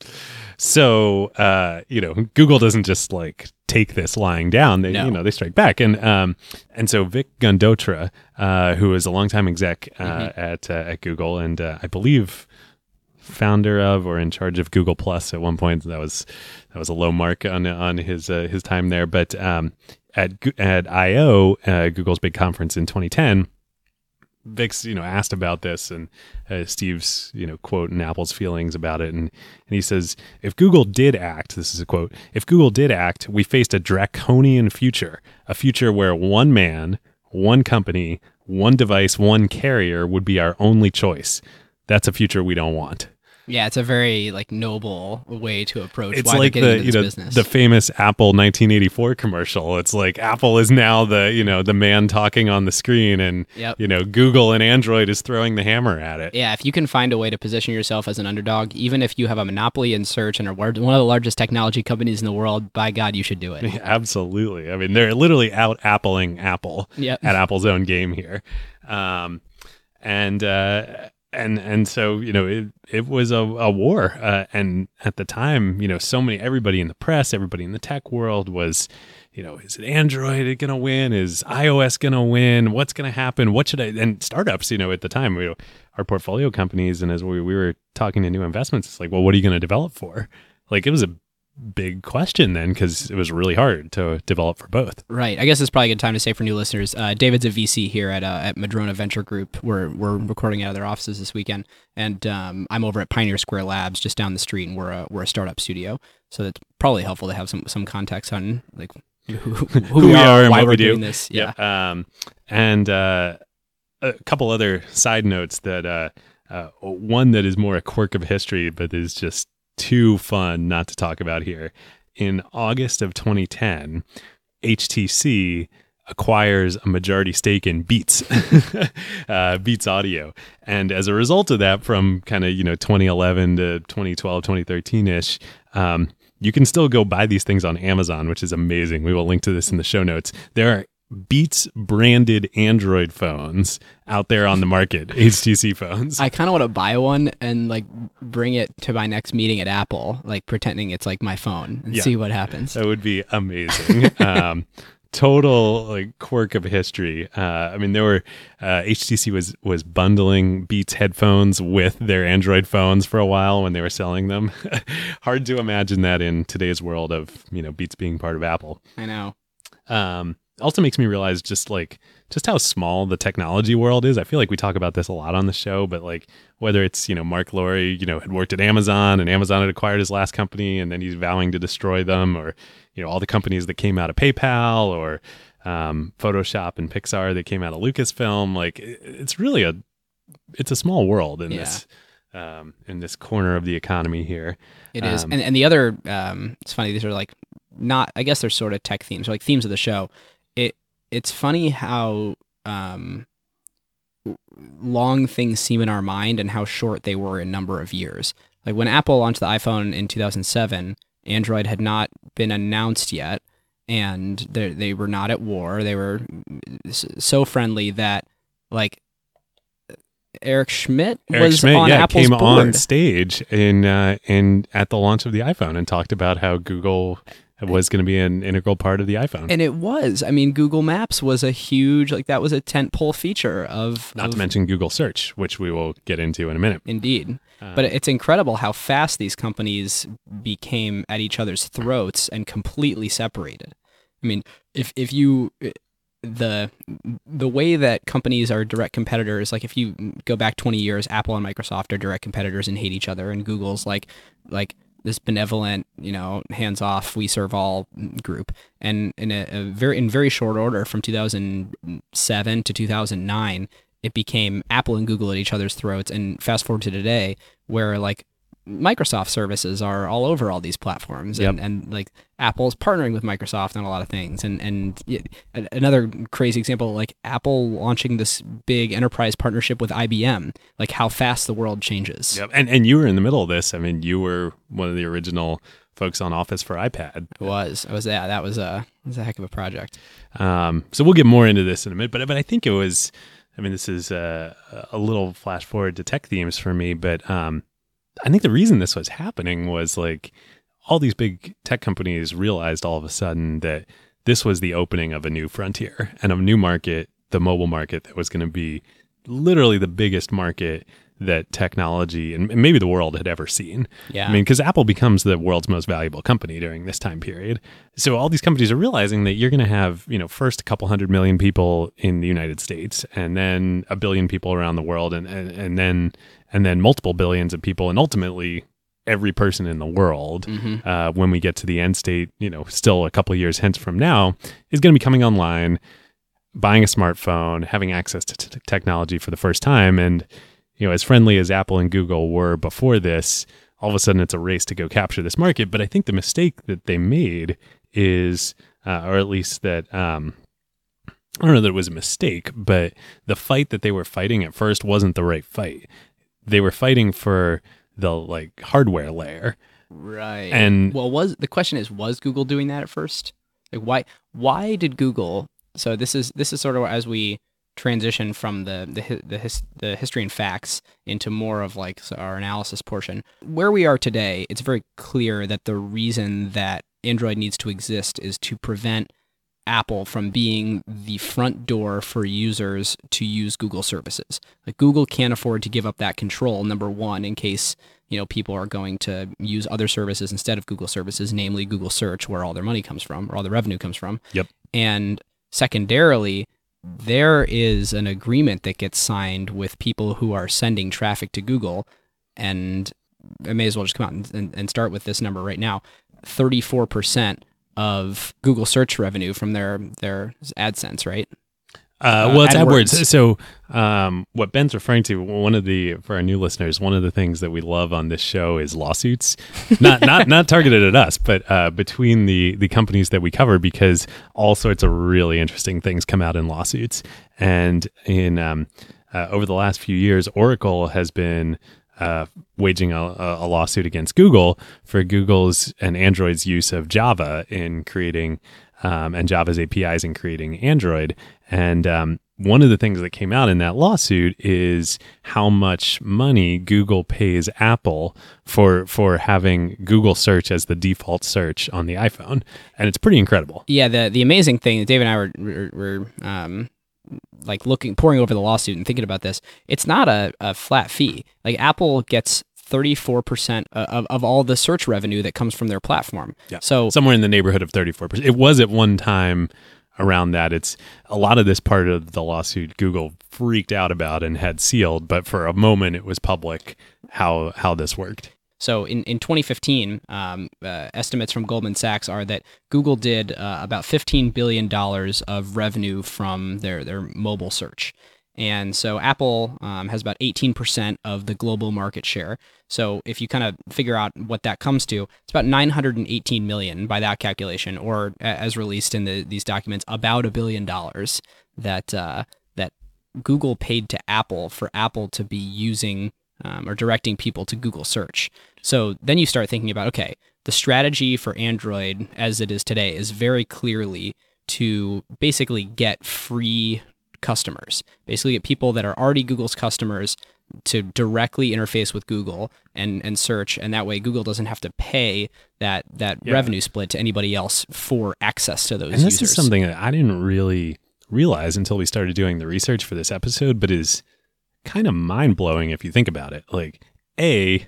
[SPEAKER 3] So, uh, you know, Google doesn't just like take this lying down. They, no. you know, they strike back. And um, and so Vic Gundotra, uh, who is a longtime exec uh, mm-hmm. at uh, at Google, and uh, I believe founder of or in charge of Google Plus at one point. That was that was a low mark on on his uh, his time there. But um, at at I/O, uh, Google's big conference in 2010. Vix, you know, asked about this and uh, Steve's, you know, quote and Apple's feelings about it, and and he says, if Google did act, this is a quote, if Google did act, we faced a draconian future, a future where one man, one company, one device, one carrier would be our only choice. That's a future we don't want.
[SPEAKER 1] Yeah, it's a very like noble way to approach. It's like the you know business.
[SPEAKER 3] the famous Apple 1984 commercial. It's like Apple is now the you know the man talking on the screen, and yep. you know Google and Android is throwing the hammer at it.
[SPEAKER 1] Yeah, if you can find a way to position yourself as an underdog, even if you have a monopoly in search and are one of the largest technology companies in the world, by God, you should do it. Yeah,
[SPEAKER 3] absolutely. I mean, they're literally out appling Apple yep. at Apple's own game here. Um, and uh, and and so you know it it was a, a war uh, and at the time you know so many everybody in the press everybody in the tech world was you know is it android gonna win is ios gonna win what's gonna happen what should i and startups you know at the time we our portfolio companies and as we, we were talking to new investments it's like well what are you gonna develop for like it was a big question then because it was really hard to develop for both.
[SPEAKER 1] Right. I guess it's probably a good time to say for new listeners, uh, David's a VC here at uh, at Madrona Venture Group. We're we're recording out of their offices this weekend, and um, I'm over at Pioneer Square Labs just down the street, and we're a we're a startup studio. So that's probably helpful to have some some context on like who, who, who we are, and why we're we doing this. Yeah. Um,
[SPEAKER 3] and uh, a couple other side notes that uh, uh, one that is more a quirk of history, but is just too fun not to talk about here. In August of 2010, HTC acquires a majority stake in Beats, uh, Beats Audio. And as a result of that, from kind of, you know, 2011 to 2012, 2013 ish, um, you can still go buy these things on Amazon, which is amazing. We will link to this in the show notes. There are Beats branded Android phones out there on the market, HTC phones.
[SPEAKER 1] I kind of want to buy one and like bring it to my next meeting at Apple, like pretending it's like my phone and yeah. see what happens.
[SPEAKER 3] That would be amazing. um, total like quirk of history. Uh, I mean, there were uh, HTC was was bundling Beats headphones with their Android phones for a while when they were selling them. Hard to imagine that in today's world of you know Beats being part of Apple.
[SPEAKER 1] I know. Um,
[SPEAKER 3] also makes me realize just like just how small the technology world is. I feel like we talk about this a lot on the show, but like whether it's, you know, Marc Lore, you know, had worked at Amazon and Amazon had acquired his last company and then he's vowing to destroy them or, you know, all the companies that came out of PayPal or um, Photoshop and Pixar that came out of Lucasfilm. Like it's really a, it's a small world in yeah. this, um, in this corner of the economy here.
[SPEAKER 1] It um, is. And, and the other, um, it's funny, these are like not, I guess they're sort of tech themes, like themes of the show it it's funny how um, long things seem in our mind and how short they were in number of years. Like when Apple launched the iPhone in 2007, Android had not been announced yet, and they they were not at war. They were so friendly that like Eric Schmidt Eric was Schmidt, on yeah, Apple's came board. on
[SPEAKER 3] stage in uh, in at the launch of the iPhone and talked about how Google was going to be an integral part of the iPhone.
[SPEAKER 1] And it was. I mean, Google Maps was a huge, like, that was a tentpole feature of.
[SPEAKER 3] Not
[SPEAKER 1] of,
[SPEAKER 3] to mention Google Search, which we will get into in a minute.
[SPEAKER 1] Indeed. Uh, but it's incredible how fast these companies became at each other's throats and completely separated. I mean, if, if you. The the way that companies are direct competitors, like if you go back twenty years, Apple and Microsoft are direct competitors and hate each other, and Google's like like this benevolent, you know, hands off, we serve all group. And in a, a, very in very short order, from 2007 to 2009, it became Apple and Google at each other's throats. And fast forward to today, where like Microsoft services are all over all these platforms, and, yep. and like Apple's partnering with Microsoft on a lot of things, and and another crazy example, like Apple launching this big enterprise partnership with IBM, like how fast the world changes.
[SPEAKER 3] Yep, and and you were in the middle of this. I mean, you were one of the original folks on Office for iPad.
[SPEAKER 1] I was, I was yeah, that was a was a heck of a project. Um,
[SPEAKER 3] so we'll get more into this in a minute, but but I think it was. I mean, this is a, a little flash forward to tech themes for me, but um, I think the reason this was happening was like all these big tech companies realized all of a sudden that this was the opening of a new frontier and a new market, the mobile market that was going to be literally the biggest market that technology and maybe the world had ever seen.
[SPEAKER 1] Yeah. I
[SPEAKER 3] mean, because Apple becomes the world's most valuable company during this time period. So all these companies are realizing that you're going to have, you know, first a couple hundred million people in the United States and then a billion people around the world and, and, and then and then multiple billions of people, and ultimately every person in the world mm-hmm. uh, when we get to the end state, you know, still a couple years hence from now, is going to be coming online, buying a smartphone, having access to t- technology for the first time. And, you know, as friendly as Apple and Google were before this, all of a sudden it's a race to go capture this market. But I think the mistake that they made is, uh, or at least that, um, I don't know that it was a mistake, but the fight that they were fighting at first wasn't the right fight they were fighting for the like hardware layer.
[SPEAKER 1] Right.
[SPEAKER 3] And
[SPEAKER 1] well, was the question is was Google doing that at first? Like why why did Google? So this is this is sort of as we transition from the the the, his, the history and facts into more of like our analysis portion. Where we are today, it's very clear that the reason that Android needs to exist is to prevent Apple from being the front door for users to use Google services. Like Google can't afford to give up that control number 1 in case, you know, people are going to use other services instead of Google services, namely Google search where all their money comes from or all the revenue comes from.
[SPEAKER 3] Yep.
[SPEAKER 1] And secondarily, there is an agreement that gets signed with people who are sending traffic to Google and I may as well just come out and, and, and start with this number right now. 34% of Google search revenue from their their AdSense, right?
[SPEAKER 3] Uh, uh well, it's AdWords. So, um, what Ben's referring to, one of the for our new listeners, one of the things that we love on this show is lawsuits, not not not targeted at us, but uh, between the the companies that we cover, because all sorts of really interesting things come out in lawsuits, and in um, uh, over the last few years, Oracle has been uh, waging a, a, lawsuit against Google for Google's and Android's use of Java in creating um, and Java's APIs in creating Android. And um, one of the things that came out in that lawsuit is how much money Google pays Apple for for having Google search as the default search on the iPhone, and it's pretty incredible.
[SPEAKER 1] Yeah, the the amazing thing Dave and I were were, were um, like looking pouring over the lawsuit and thinking about this, it's not a, a flat fee. Like Apple gets 34% of, of all the search revenue that comes from their platform.
[SPEAKER 3] Yeah. So somewhere in the neighborhood of 34%. It was at one time around that. It's a lot of this part of the lawsuit Google freaked out about and had sealed, but for a moment it was public how how this worked.
[SPEAKER 1] So in, in 2015, um, uh, estimates from Goldman Sachs are that Google did uh, about $15 billion of revenue from their, their mobile search. And so Apple um, has about 18% of the global market share. So if you kind of figure out what that comes to, it's about 918 million by that calculation, or as released in the, these documents, about a billion dollars that uh, that Google paid to Apple for Apple to be using um, or directing people to Google search. So then you start thinking about okay, the strategy for Android as it is today is very clearly to basically get free customers, basically get people that are already Google's customers to directly interface with Google and and search, and that way Google doesn't have to pay that that yeah. revenue split to anybody else for access to those.
[SPEAKER 3] And
[SPEAKER 1] this
[SPEAKER 3] is something that I didn't really realize until we started doing the research for this episode, but is kind of mind blowing if you think about it. Like, a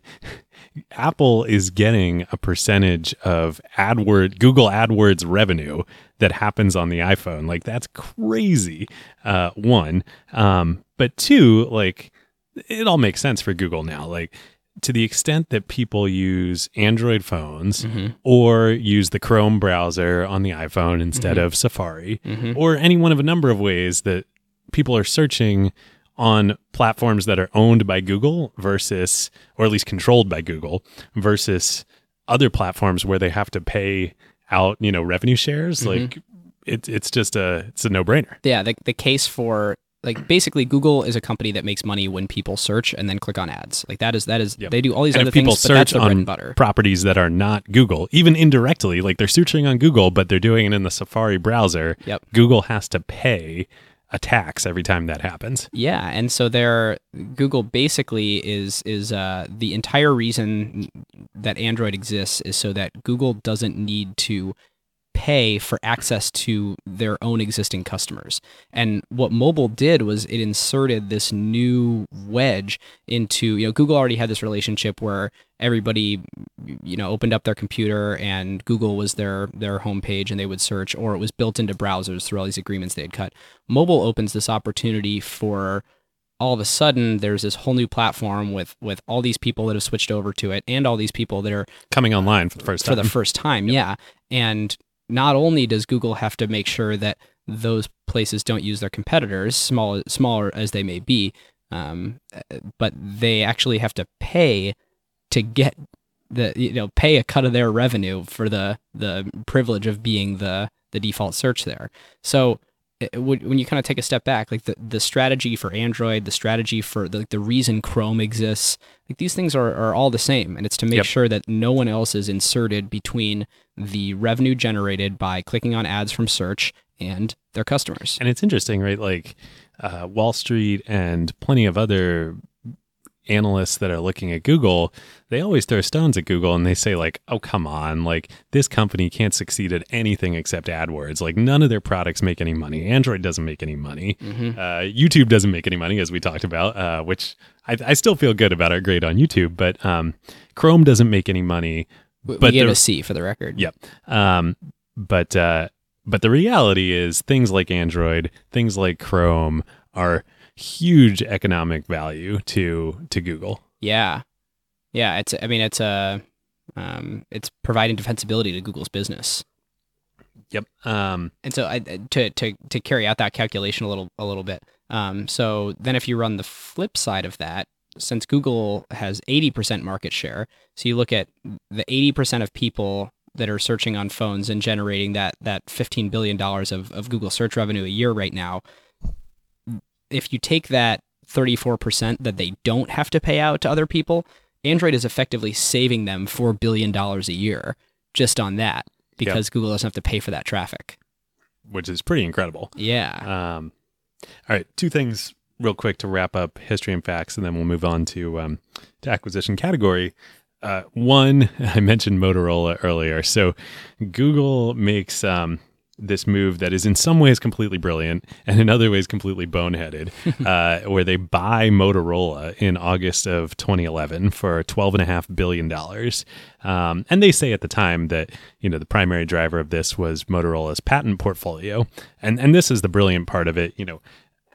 [SPEAKER 3] Apple is getting a percentage of AdWord Google AdWords revenue that happens on the iPhone. Like that's crazy. Uh, one, um, but two, like it all makes sense for Google now. Like to the extent that people use Android phones mm-hmm. or use the Chrome browser on the iPhone instead mm-hmm. of Safari, mm-hmm. or any one of a number of ways that people are searching on platforms that are owned by Google versus, or at least controlled by Google, versus other platforms where they have to pay out, you know, revenue shares. Mm-hmm. Like it's it's just a it's a no brainer.
[SPEAKER 1] Yeah, the the case for like basically Google is a company that makes money when people search and then click on ads. Like that is that is yep. they do all these and other people things, search
[SPEAKER 3] on properties that are not Google, even indirectly. Like they're searching on Google, but they're doing it in the Safari browser.
[SPEAKER 1] Yep.
[SPEAKER 3] Google has to pay attacks every time that happens.
[SPEAKER 1] Yeah, and so there, Google basically is is uh, the entire reason that Android exists is so that Google doesn't need to pay for access to their own existing customers. And what mobile did was it inserted this new wedge into, you know, Google already had this relationship where everybody you know opened up their computer and Google was their their homepage and they would search or it was built into browsers through all these agreements they had cut. Mobile opens this opportunity for all of a sudden there's this whole new platform with with all these people that have switched over to it and all these people that are
[SPEAKER 3] coming online for the first time.
[SPEAKER 1] For the first time, yep. yeah. And not only does Google have to make sure that those places don't use their competitors, small smaller as they may be, um, but they actually have to pay to get the you know pay a cut of their revenue for the the privilege of being the the default search there. So eh, eh, when you kind of take a step back, like the, the strategy for Android, the strategy for the, like the reason Chrome exists, like these things are, are all the same. And it's to make yep. sure that no one else is inserted between the revenue generated by clicking on ads from search and their customers.
[SPEAKER 3] And it's interesting, right? Like uh, Wall Street and plenty of other analysts that are looking at Google they always throw stones at Google and they say, like, oh, come on, like, this company can't succeed at anything except AdWords. Like, none of their products make any money. Android doesn't make any money. Mm-hmm. Uh, YouTube doesn't make any money, as we talked about, uh, which I, I, still feel good about our grade on YouTube, but um, Chrome doesn't make any money.
[SPEAKER 1] We, but we get the, a C for the record.
[SPEAKER 3] Yep. Um, but, uh, but the reality is things like Android, things like Chrome are huge economic value to to Google.
[SPEAKER 1] Yeah. Yeah, it's. I mean, it's a. Uh, um, it's providing defensibility to Google's business.
[SPEAKER 3] Yep. Um,
[SPEAKER 1] and so I to to to carry out that calculation a little a little bit. Um, so then if you run the flip side of that, since Google has 80% market share, so you look at the 80% of people that are searching on phones and generating that that 15 billion dollars of of Google search revenue a year right now. If you take that 34% that they don't have to pay out to other people, Android is effectively saving them $4 billion a year just on that because yep. Google doesn't have to pay for that traffic.
[SPEAKER 3] Which is pretty incredible.
[SPEAKER 1] Yeah.
[SPEAKER 3] Um, all right. Two things real quick to wrap up history and facts, and then we'll move on to, um, to acquisition category. Uh, one, I mentioned Motorola earlier. So Google makes um, this move that is in some ways completely brilliant and in other ways completely boneheaded, uh, where they buy Motorola in August of 2011 for $12.5 billion. Um, and they say at the time that, you know, the primary driver of this was Motorola's patent portfolio. And, and this is the brilliant part of it, you know,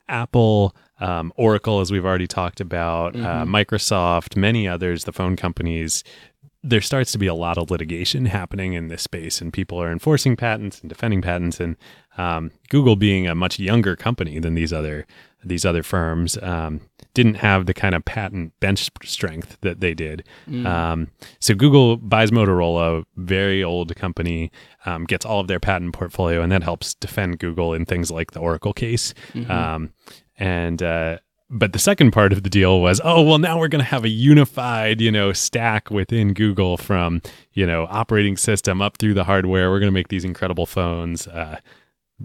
[SPEAKER 3] Apple, um, Oracle, as we've already talked about, uh, mm-hmm. uh, Microsoft, many others, the phone companies, there starts to be a lot of litigation happening in this space, and people are enforcing patents and defending patents. And um, Google, being a much younger company than these other these other firms, um, didn't have the kind of patent bench strength that they did. Mm. Um, so Google buys Motorola, very old company, um, gets all of their patent portfolio, and that helps defend Google in things like the Oracle case. Mm-hmm. Um, and uh, but the second part of the deal was oh well now we're going to have a unified you know stack within google from you know operating system up through the hardware we're going to make these incredible phones uh,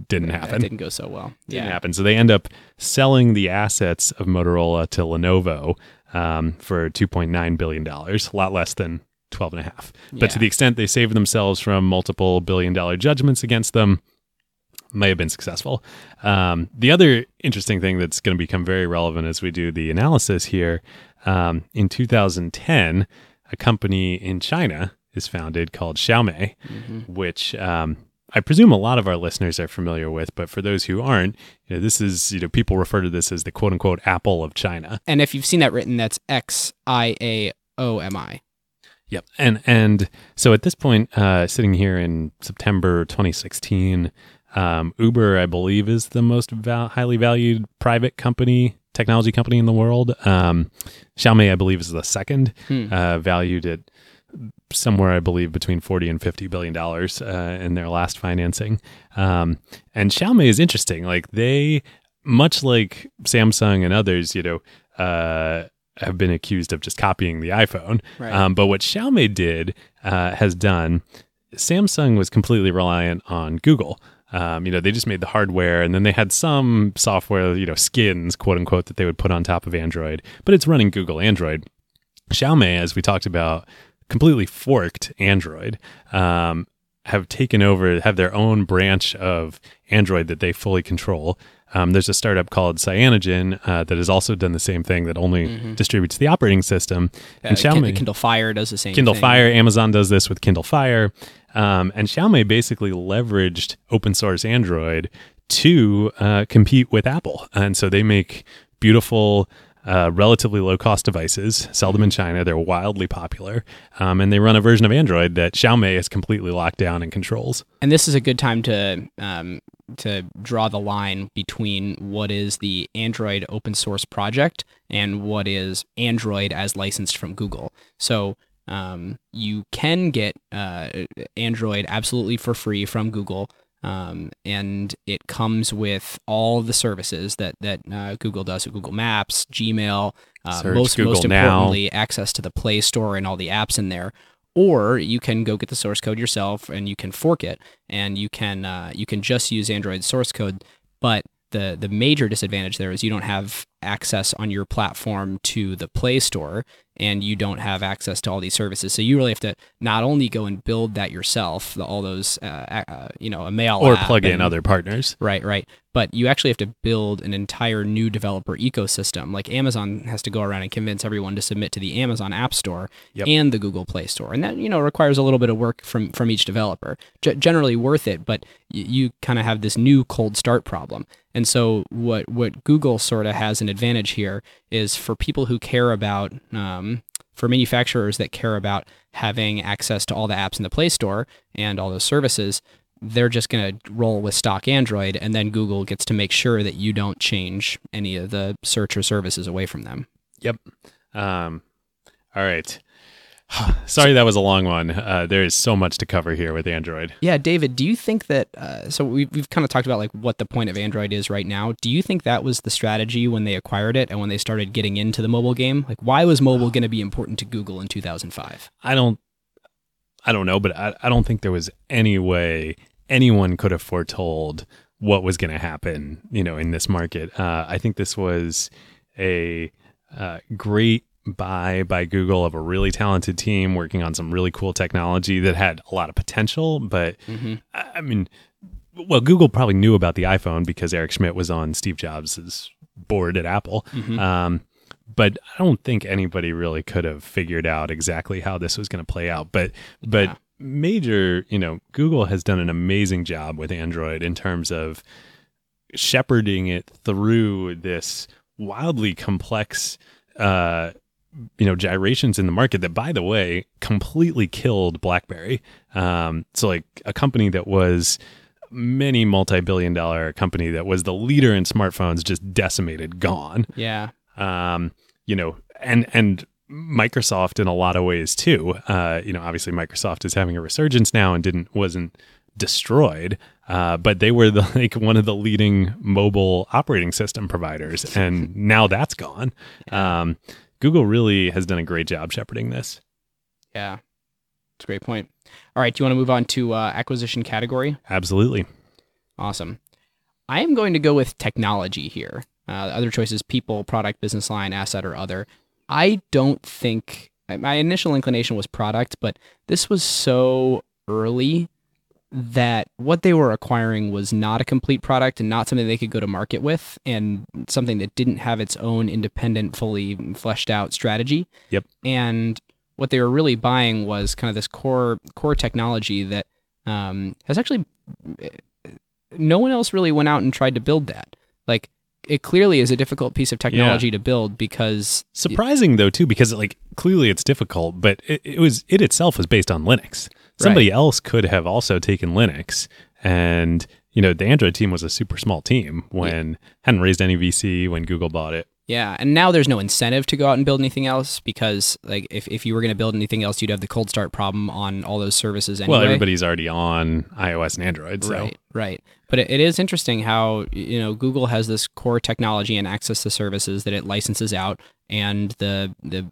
[SPEAKER 3] didn't happen that
[SPEAKER 1] didn't go so well
[SPEAKER 3] didn't yeah. happen so they end up selling the assets of motorola to lenovo um, for 2.9 billion dollars a lot less than 12 and a half but to the extent they saved themselves from multiple billion dollar judgments against them may have been successful. Um, the other interesting thing that's going to become very relevant as we do the analysis here um, in 2010, a company in China is founded called Xiaomi, mm-hmm. which um, I presume a lot of our listeners are familiar with, but for those who aren't, you know, this is, you know, people refer to this as the quote unquote Apple of China.
[SPEAKER 1] And if you've seen that written, that's X I A O M I.
[SPEAKER 3] Yep. And and so at this point, uh, sitting here in September 2016, um, Uber, I believe, is the most val- highly valued private company, technology company in the world. Um, Xiaomi, I believe, is the second, hmm. uh, valued at somewhere I believe between 40 and 50 billion dollars uh, in their last financing. Um, and Xiaomi is interesting. Like they, much like Samsung and others, you know, uh, have been accused of just copying the iPhone.
[SPEAKER 1] Right. Um,
[SPEAKER 3] but what Xiaomi did uh, has done, Samsung was completely reliant on Google. Um, you know, they just made the hardware and then they had some software, you know, skins, quote unquote, that they would put on top of Android, but it's running Google Android. Xiaomi, as we talked about, completely forked Android, um, have taken over, have their own branch of Android that they fully control. Um, there's a startup called Cyanogen uh, that has also done the same thing that only mm-hmm. distributes the operating system.
[SPEAKER 1] Uh, and Xiaomi, Kindle Fire does the same.
[SPEAKER 3] Kindle thing. Fire, Amazon does this with Kindle Fire, um, and Xiaomi basically leveraged open source Android to uh, compete with Apple, and so they make beautiful. Uh, relatively low cost devices, sell them in mm-hmm. China. They're wildly popular. Um, and they run a version of Android that Xiaomi is completely locked down and controls.
[SPEAKER 1] And this is a good time to um, to draw the line between what is the Android open source project and what is Android as licensed from Google. So um, you can get uh, Android absolutely for free from Google. Um, and it comes with all the services that that uh, Google does: Google Maps, Gmail, uh, Search, most Google most importantly, now. access to the Play Store and all the apps in there or you can go get the source code yourself and you can fork it and you can uh, you can just use Android source code. But the the major disadvantage there is you don't have access on your platform to the Play Store and you don't have access to all these services. So you really have to not only go and build that yourself, the, all those, uh, uh, you know, a mail
[SPEAKER 3] or plug and, in other partners.
[SPEAKER 1] Right, right. But you actually have to build an entire new developer ecosystem. Like Amazon has to go around and convince everyone to submit to the Amazon App Store yep. and the Google Play Store, and that you know requires a little bit of work from from each developer. G- generally worth it, but y- you kind of have this new cold start problem. And so what what Google sort of has an advantage here is for people who care about um, for manufacturers that care about having access to all the apps in the Play Store and all those services, they're just going to roll with stock Android, and then Google gets to make sure that you don't change any of the search or services away from them.
[SPEAKER 3] Yep. Um, all right. Sorry, that was a long one. Uh, there is so much to cover here with Android.
[SPEAKER 1] Yeah, David, do you think that? Uh, so we've, we've kind of talked about like what the point of Android is right now. Do you think that was the strategy when they acquired it and when they started getting into the mobile game? Like, why was mobile going to be important to Google in 2005?
[SPEAKER 3] I don't, I don't know, but I, I don't think there was any way anyone could have foretold what was going to happen. You know, in this market, uh, I think this was a uh, great buy by Google of a really talented team working on some really cool technology that had a lot of potential. But mm-hmm. I mean, well, Google probably knew about the iPhone because Eric Schmidt was on Steve Jobs' board at Apple. Mm-hmm. Um, but I don't think anybody really could have figured out exactly how this was going to play out. But but yeah. major, you know, Google has done an amazing job with Android in terms of shepherding it through this wildly complex uh, you know gyrations in the market that by the way completely killed blackberry um, so like a company that was many multi-billion dollar company that was the leader in smartphones just decimated gone
[SPEAKER 1] yeah um,
[SPEAKER 3] you know and and microsoft in a lot of ways too uh, you know obviously microsoft is having a resurgence now and didn't wasn't destroyed uh, but they were the, like one of the leading mobile operating system providers and now that's gone um, Google really has done a great job shepherding this.
[SPEAKER 1] Yeah, it's a great point. All right, do you want to move on to uh, acquisition category?
[SPEAKER 3] Absolutely.
[SPEAKER 1] Awesome. I am going to go with technology here. Uh, other choices: people, product, business line, asset, or other. I don't think my initial inclination was product, but this was so early that what they were acquiring was not a complete product and not something they could go to market with and something that didn't have its own independent fully fleshed out strategy.
[SPEAKER 3] Yep.
[SPEAKER 1] And what they were really buying was kind of this core core technology that um, has actually eh, no one else really went out and tried to build that. Like it clearly is a difficult piece of technology yeah. to build because
[SPEAKER 3] surprising though too because it, like clearly it's difficult, but it, it was it itself was based on Linux. Somebody right. else could have also taken Linux and you know, the Android team was a super small team when yeah. hadn't raised any VC when Google bought it.
[SPEAKER 1] Yeah, and now there's no incentive to go out and build anything else because, like, if, if you were going to build anything else, you'd have the cold start problem on all those services anyway.
[SPEAKER 3] Well, everybody's already on iOS and Android, so.
[SPEAKER 1] Right, right. But it, it is interesting how, you know, Google has this core technology and access to services that it licenses out, and the, the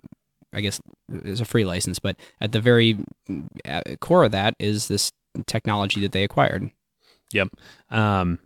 [SPEAKER 1] I guess is a free license, but at the very uh, core of that is this technology that they acquired.
[SPEAKER 3] Yep. Um,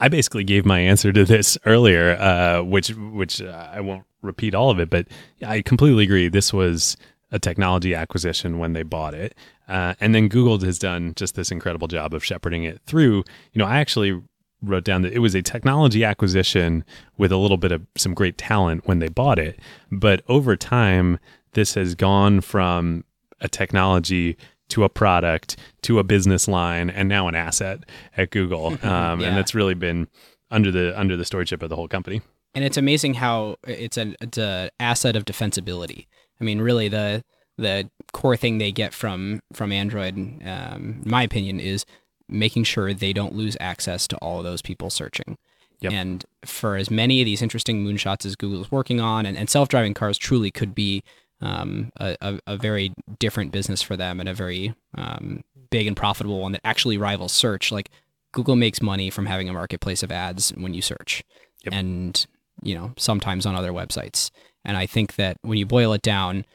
[SPEAKER 3] I basically gave my answer to this earlier, uh, which which uh, I won't repeat all of it, but I completely agree. This was a technology acquisition when they bought it, uh, and then Google has done just this incredible job of shepherding it through. You know, I actually wrote down that it was a technology acquisition with a little bit of some great talent when they bought it. But over time, this has gone from a technology to a product to a business line and now an asset at Google. Um, yeah. And that's really been under the under the stewardship of the whole company.
[SPEAKER 1] And it's amazing how it's an it's a asset of defensibility. I mean, really the the core thing they get from from Android, um, in my opinion, is making sure they don't lose access to all of those people searching. Yep. And for as many of these interesting moonshots as Google is working on, and, and self driving cars truly could be um, a, a, a, very different business for them and a very um, big and profitable one that actually rivals search. Like Google makes money from having a marketplace of ads when you search, yep. and you know sometimes on other websites. And I think that when you boil it down,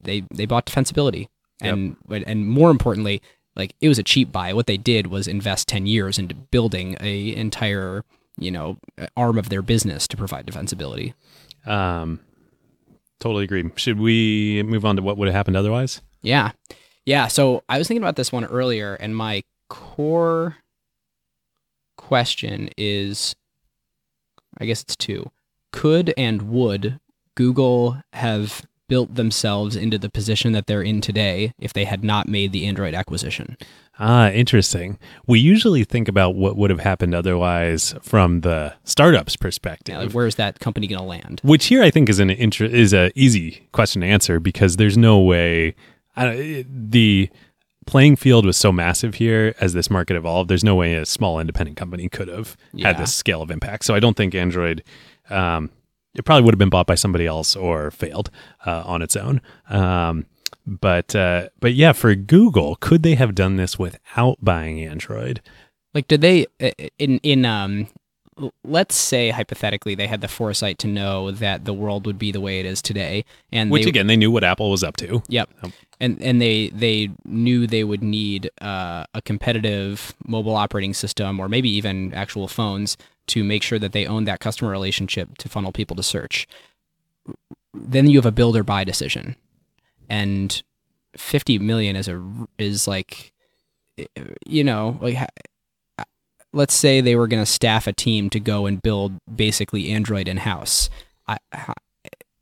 [SPEAKER 1] they they bought defensibility, yep. and and more importantly, like it was a cheap buy. What they did was invest 10 years into building a entire, you know, arm of their business to provide defensibility. Um,
[SPEAKER 3] totally agree. Should we move on to what would have happened otherwise?
[SPEAKER 1] Yeah. Yeah. So I was thinking about this one earlier, and my core question is I guess it's two. Could and would Google have built themselves into the position that they're in today if they had not made the Android acquisition.
[SPEAKER 3] Ah, interesting. We usually think about what would have happened otherwise from the startup's perspective. Yeah,
[SPEAKER 1] like where is that company going to land?
[SPEAKER 3] Which here I think is an inter- is a easy question to answer because there's no way the playing field was so massive here as this market evolved. There's no way a small independent company could have yeah. had this scale of impact. So I don't think Android um, it probably would have been bought by somebody else or failed uh, on its own. Um, but uh, but yeah, for Google, could they have done this without buying Android?
[SPEAKER 1] Like, did they uh, in in um, let's say hypothetically they had the foresight to know that the world would be the way it is today, and
[SPEAKER 3] which
[SPEAKER 1] they,
[SPEAKER 3] again they knew what Apple was up to.
[SPEAKER 1] Yep. Um, and and they they knew they would need uh, a competitive mobile operating system or maybe even actual phones to make sure that they own that customer relationship to funnel people to search. Then you have a build or buy decision, and fifty million is a is like, you know, like let's say they were going to staff a team to go and build basically Android in house.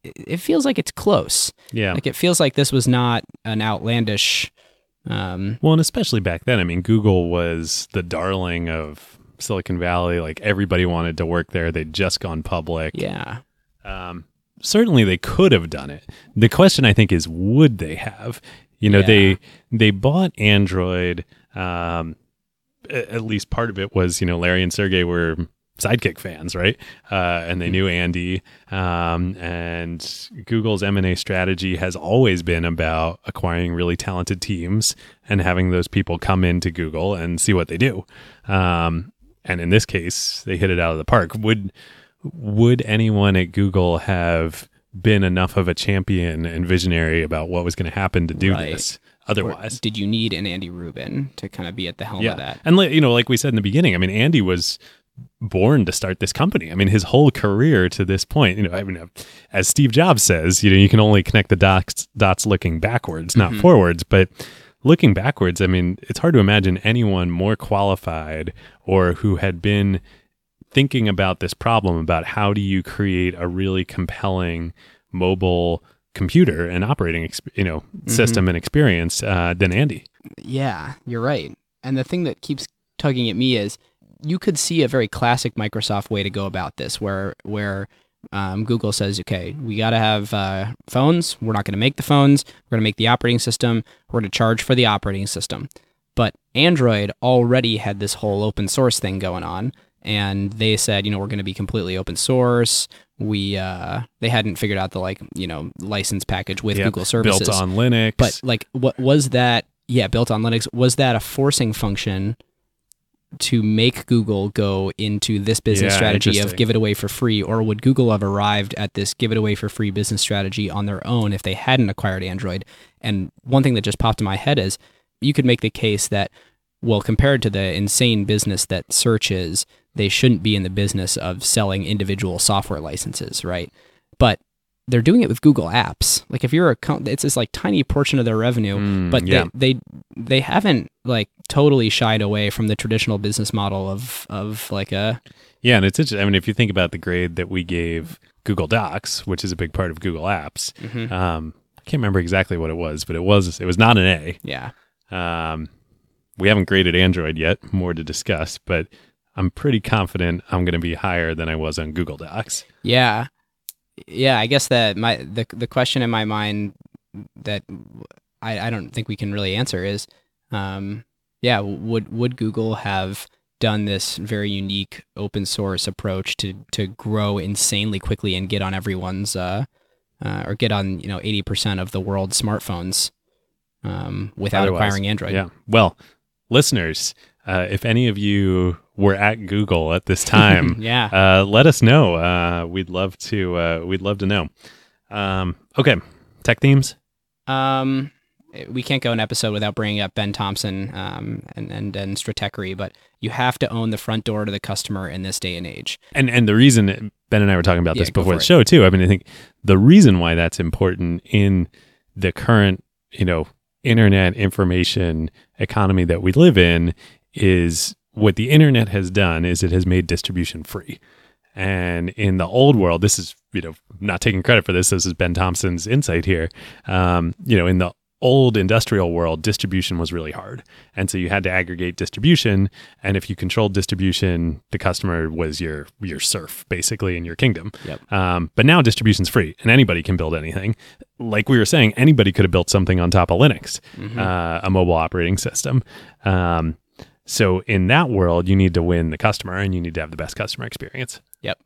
[SPEAKER 1] It feels like it's close.
[SPEAKER 3] Yeah,
[SPEAKER 1] like it feels like this was not an outlandish.
[SPEAKER 3] Um, well, and especially back then, I mean, Google was the darling of Silicon Valley. Like everybody wanted to work there. They'd just gone public.
[SPEAKER 1] Yeah. Um,
[SPEAKER 3] certainly they could have done it. The question I think is, would they have? You know, yeah. they they bought Android. Um, at least part of it was, you know, Larry and Sergey were sidekick fans, right? Uh, and they mm-hmm. knew Andy. Um, and Google's M and A strategy has always been about acquiring really talented teams and having those people come into Google and see what they do. Um, and in this case, they hit it out of the park. Would would anyone at Google have been enough of a champion and visionary about what was going to happen to do right. this? Otherwise,
[SPEAKER 1] or did you need an Andy Rubin to kind of be at the helm yeah. of that?
[SPEAKER 3] And you know, like we said in the beginning, I mean, Andy was born to start this company. I mean, his whole career to this point, you know, I mean, as Steve Jobs says, you know, you can only connect the dots dots looking backwards, not mm-hmm. forwards. But looking backwards, I mean, it's hard to imagine anyone more qualified or who had been thinking about this problem about how do you create a really compelling mobile computer and operating you know mm-hmm. system and experience uh, than Andy.
[SPEAKER 1] Yeah, you're right. And the thing that keeps tugging at me is you could see a very classic Microsoft way to go about this, where where um, Google says, okay, we got to have uh, phones. We're not going to make the phones. We're going to make the operating system. We're going to charge for the operating system. But Android already had this whole open source thing going on. And they said, you know, we're going to be completely open source. We uh, they hadn't figured out the like you know license package with yep, Google services
[SPEAKER 3] built on Linux.
[SPEAKER 1] But like, what was that? Yeah, built on Linux. Was that a forcing function to make Google go into this business yeah, strategy of give it away for free, or would Google have arrived at this give it away for free business strategy on their own if they hadn't acquired Android? And one thing that just popped in my head is you could make the case that, well, compared to the insane business that search is, they shouldn't be in the business of selling individual software licenses, right? But they're doing it with Google Apps. Like if you're a com- it's this like tiny portion of their revenue, mm, but yeah. they, they they haven't like totally shied away from the traditional business model of of like a
[SPEAKER 3] yeah, and it's interesting. I mean, if you think about the grade that we gave Google Docs, which is a big part of Google Apps, mm-hmm. um, I can't remember exactly what it was, but it was it was not an A.
[SPEAKER 1] Yeah. Um,
[SPEAKER 3] we haven't graded Android yet. More to discuss, but I'm pretty confident I'm going to be higher than I was on Google Docs.
[SPEAKER 1] Yeah yeah, I guess that my the the question in my mind that I, I don't think we can really answer is, um, yeah, would would Google have done this very unique open source approach to to grow insanely quickly and get on everyone's uh, uh, or get on you know eighty percent of the world's smartphones um, without Otherwise, acquiring Android?
[SPEAKER 3] Yeah. Well, listeners, uh, if any of you we're at Google at this time,
[SPEAKER 1] yeah,
[SPEAKER 3] uh, let us know. Uh, we'd love to. Uh, we'd love to know. Um, okay, tech themes. Um,
[SPEAKER 1] we can't go an episode without bringing up Ben Thompson um, and and and Stratechery, but you have to own the front door to the customer in this day and age.
[SPEAKER 3] And and the reason Ben and I were talking about this yeah, before the it. show too. I mean, I think the reason why that's important in the current you know internet information economy that we live in is what the internet has done is it has made distribution free. And in the old world, this is, you know, not taking credit for this. This is Ben Thompson's insight here. Um, you know, in the old industrial world, distribution was really hard. And so you had to aggregate distribution. And if you controlled distribution, the customer was your your serf, basically, in your kingdom.
[SPEAKER 1] Yep. Um,
[SPEAKER 3] but now distribution's free and anybody can build anything. Like we were saying, anybody could have built something on top of Linux, mm-hmm. uh, a mobile operating system. Um, so in that world, you need to win the customer and you need to have the best customer experience.
[SPEAKER 1] Yep.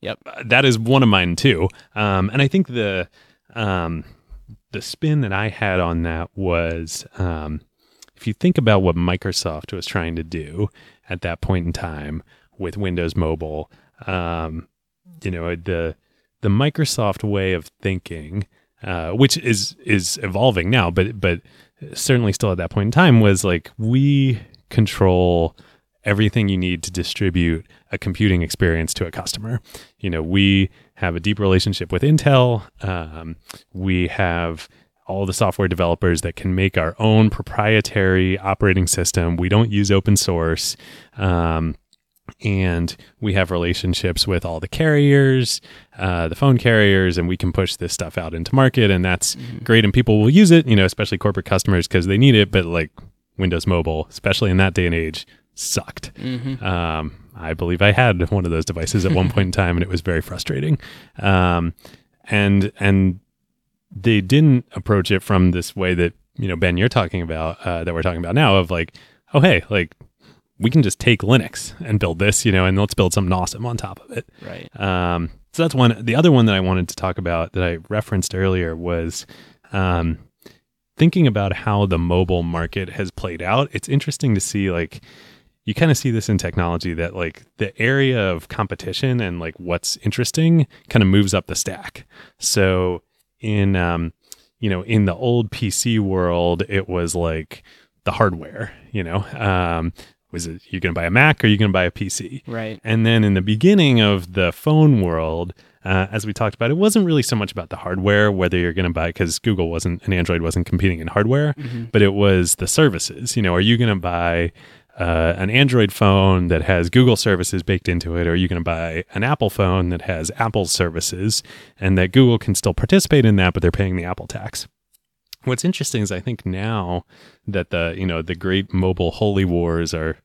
[SPEAKER 3] Yep. Uh, that is one of mine too. Um, and I think the um, the spin that I had on that was um, if you think about what Microsoft was trying to do at that point in time with Windows Mobile, um, you know the the Microsoft way of thinking, uh, which is is evolving now, but but certainly still at that point in time was like we control everything you need to distribute a computing experience to a customer. You know, we have a deep relationship with Intel. Um, we have all the software developers that can make our own proprietary operating system. We don't use open source. Um, and we have relationships with all the carriers, uh, the phone carriers, and we can push this stuff out into market, and that's mm-hmm. great. And people will use it, you know, especially corporate customers because they need it. But like, Windows Mobile, especially in that day and age, sucked. Mm-hmm. Um, I believe I had one of those devices at one point in time, and it was very frustrating. Um, and and they didn't approach it from this way that you know Ben you're talking about uh, that we're talking about now of like, oh hey, like we can just take Linux and build this, you know, and let's build something awesome on top of it.
[SPEAKER 1] Right. Um,
[SPEAKER 3] so that's one. The other one that I wanted to talk about that I referenced earlier was um, thinking about how the mobile market has played out, it's interesting to see like you kind of see this in technology that like the area of competition and like what's interesting kind of moves up the stack. So in um you know, in the old PC world, it was like the hardware, you know. Um was it you going to buy a Mac or you going to buy a PC?
[SPEAKER 1] Right.
[SPEAKER 3] And then in the beginning of the phone world, uh, as we talked about, it wasn't really so much about the hardware, whether you're going to buy, because Google wasn't, and Android wasn't competing in hardware, mm-hmm. but it was the services. You know, are you going to buy uh, an Android phone that has Google services baked into it, or are you going to buy an Apple phone that has Apple services and that Google can still participate in that, but they're paying the Apple tax? What's interesting is I think now that the you know the great mobile holy wars are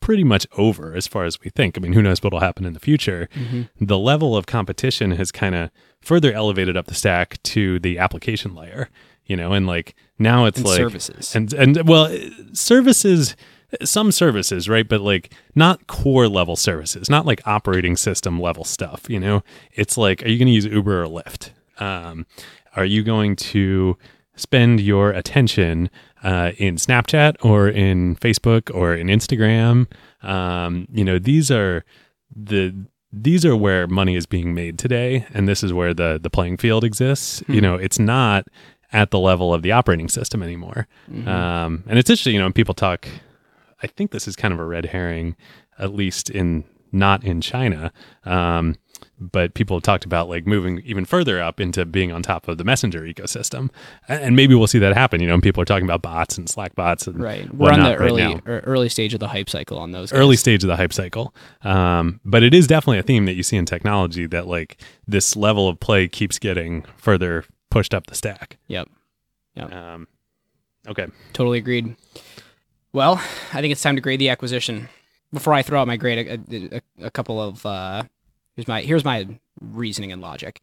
[SPEAKER 3] pretty much over as far as we think. I mean, who knows what'll happen in the future? Mm-hmm. The level of competition has kind of further elevated up the stack to the application layer, you know, and like now it's
[SPEAKER 1] and like services
[SPEAKER 3] and and well, uh, services some services, right? But like not core level services, not like operating system level stuff, you know? It's like, are you going to use Uber or Lyft? Um, are you going to spend your attention uh, in Snapchat or in Facebook or in Instagram. Um, you know, these are the these are where money is being made today, and this is where the the playing field exists. Mm-hmm. You know, it's not at the level of the operating system anymore. Mm-hmm. Um, and it's interesting, you know, when people talk. I think this is kind of a red herring, at least in not in China. Um, but people have talked about like moving even further up into being on top of the messenger ecosystem and maybe we'll see that happen you know and people are talking about bots and slack bots and right
[SPEAKER 1] we're on the early right early stage of the hype cycle on those
[SPEAKER 3] guys. early stage of the hype cycle um, but it is definitely a theme that you see in technology that like this level of play keeps getting further pushed up the stack
[SPEAKER 1] yep yep um,
[SPEAKER 3] okay
[SPEAKER 1] totally agreed well i think it's time to grade the acquisition before i throw out my grade a, a, a couple of uh, Here's my here's my reasoning and logic.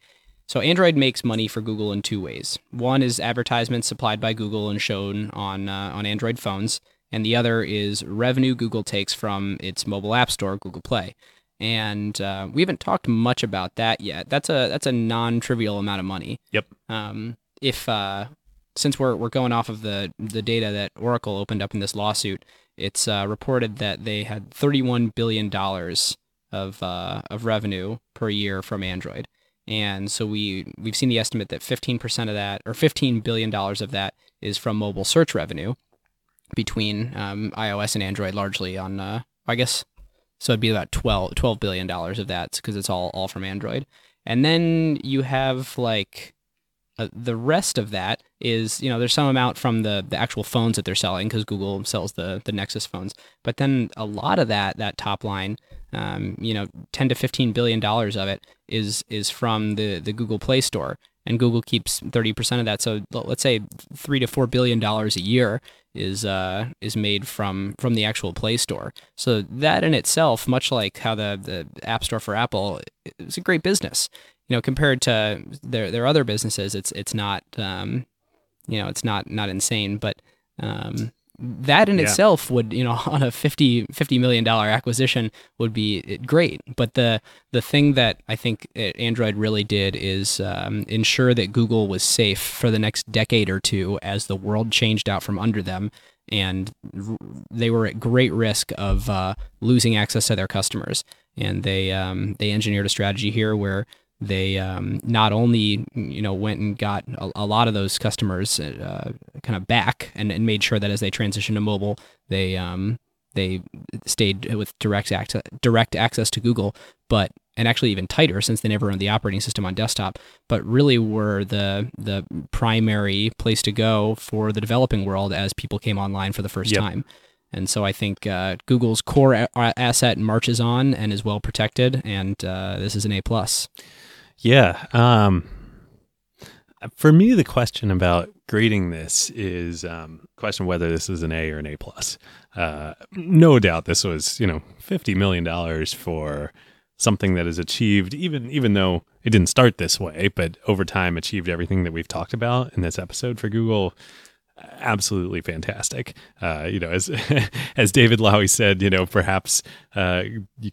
[SPEAKER 1] So Android makes money for Google in two ways. One is advertisements supplied by Google and shown on uh, on Android phones, and the other is revenue Google takes from its mobile app store, Google Play. And uh, we haven't talked much about that yet. That's a that's a non-trivial amount of money.
[SPEAKER 3] Yep. Um,
[SPEAKER 1] if uh, since we're we're going off of the the data that Oracle opened up in this lawsuit, it's uh, reported that they had 31 billion dollars of uh, of revenue per year from Android. And so we we've seen the estimate that 15% of that, or 15 billion dollars of that, is from mobile search revenue between um, iOS and Android, largely on uh, I guess so it'd be about 12, 12 billion dollars of that because it's all all from Android. And then you have like uh, the rest of that is you know there's some amount from the the actual phones that they're selling because Google sells the the Nexus phones, but then a lot of that that top line um, you know, 10 to 15 billion dollars of it is is from the the Google Play Store, and Google keeps 30 percent of that. So let's say three to four billion dollars a year is uh, is made from from the actual Play Store. So that in itself, much like how the the App Store for Apple, is a great business. You know, compared to their their other businesses, it's it's not um, you know it's not not insane, but um, that in yeah. itself would you know on a 50 50 million dollar acquisition would be eh, great but the the thing that i think eh, android really did is um, ensure that google was safe for the next decade or two as the world changed out from under them and they were at great risk of uh, losing access to their customers and they um, they engineered a strategy here where they um, not only you know went and got a, a lot of those customers uh, kind of back and, and made sure that as they transitioned to mobile, they um, they stayed with direct access direct access to Google, but and actually even tighter since they never owned the operating system on desktop, but really were the the primary place to go for the developing world as people came online for the first yep. time. And so I think uh, Google's core a- asset marches on and is well protected, and uh, this is an A plus.
[SPEAKER 3] Yeah. Um, for me, the question about grading this is um, question whether this is an A or an A plus. Uh, no doubt, this was you know fifty million dollars for something that is achieved even even though it didn't start this way, but over time achieved everything that we've talked about in this episode for Google absolutely fantastic. Uh, you know, as as David Lawee said, you know, perhaps uh,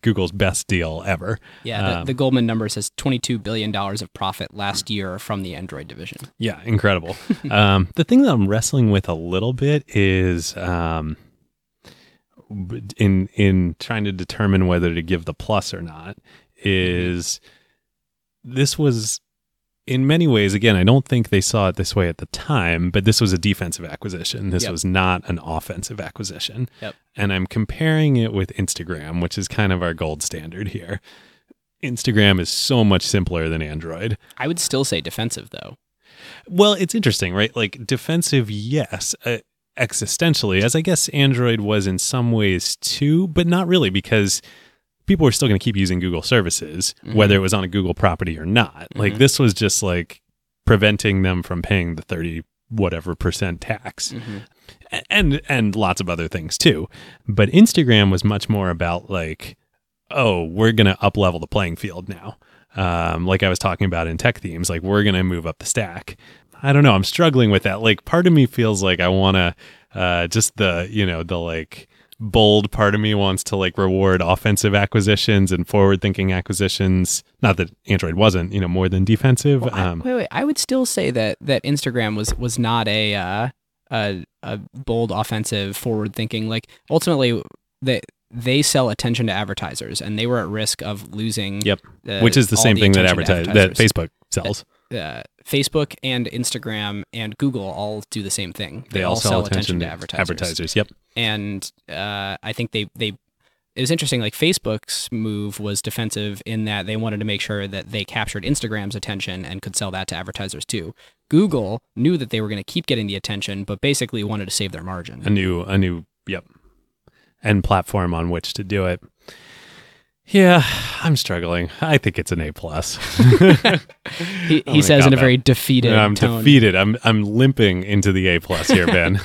[SPEAKER 3] Google's best deal ever.
[SPEAKER 1] Yeah, the, um, the Goldman number says twenty two billion dollars of profit last year from the Android division.
[SPEAKER 3] Yeah, incredible. um, the thing that I'm wrestling with a little bit is. Um, in in trying to determine whether to give the plus or not mm-hmm. is this was in many ways, again, I don't think they saw it this way at the time, but this was a defensive acquisition. This yep. was not an offensive acquisition. Yep. And I'm comparing it with Instagram, which is kind of our gold standard here. Instagram is so much simpler than Android.
[SPEAKER 1] I would still say defensive, though.
[SPEAKER 3] Well, it's interesting, right? Like defensive, yes, uh, existentially, as I guess Android was in some ways too, but not really because people were still going to keep using Google services, mm-hmm. whether it was on a Google property or not. Mm-hmm. Like this was just like preventing them from paying the 30 whatever percent tax. Mm-hmm. And and lots of other things too. But Instagram was much more about like oh, we're going to up level the playing field now. Um, like I was talking about in tech themes, like we're going to move up the stack. I don't know, I'm struggling with that. Like part of me feels like I want to uh, just the, you know, the like bold part of me wants to like reward offensive acquisitions and forward thinking acquisitions. Not that Android wasn't, you know, more than defensive. Well, I, um,
[SPEAKER 1] wait, wait, I would still say that that Instagram was was not a uh, a, a bold offensive forward thinking. Like ultimately, that they sell attention to advertisers and they were at risk of losing
[SPEAKER 3] yep uh, which is the same the thing that advertise that facebook sells
[SPEAKER 1] uh, Facebook and Instagram and Google all do the same thing.
[SPEAKER 3] They, they all sell, sell attention, attention, to advertisers.
[SPEAKER 1] Advertisers, yep. And uh, I think they they it was interesting. Like Facebook's move was defensive in that they wanted to make sure that they captured Instagram's attention and could sell that to advertisers too. Google knew that they were going to keep getting the attention, but basically wanted to save their margin.
[SPEAKER 3] A new, a new, yep, and platform on which to do it. Yeah, I'm struggling. I think it's an A plus.
[SPEAKER 1] he, he says in a very defeated.
[SPEAKER 3] I'm
[SPEAKER 1] tone.
[SPEAKER 3] defeated. I'm I'm limping into the A plus here, Ben.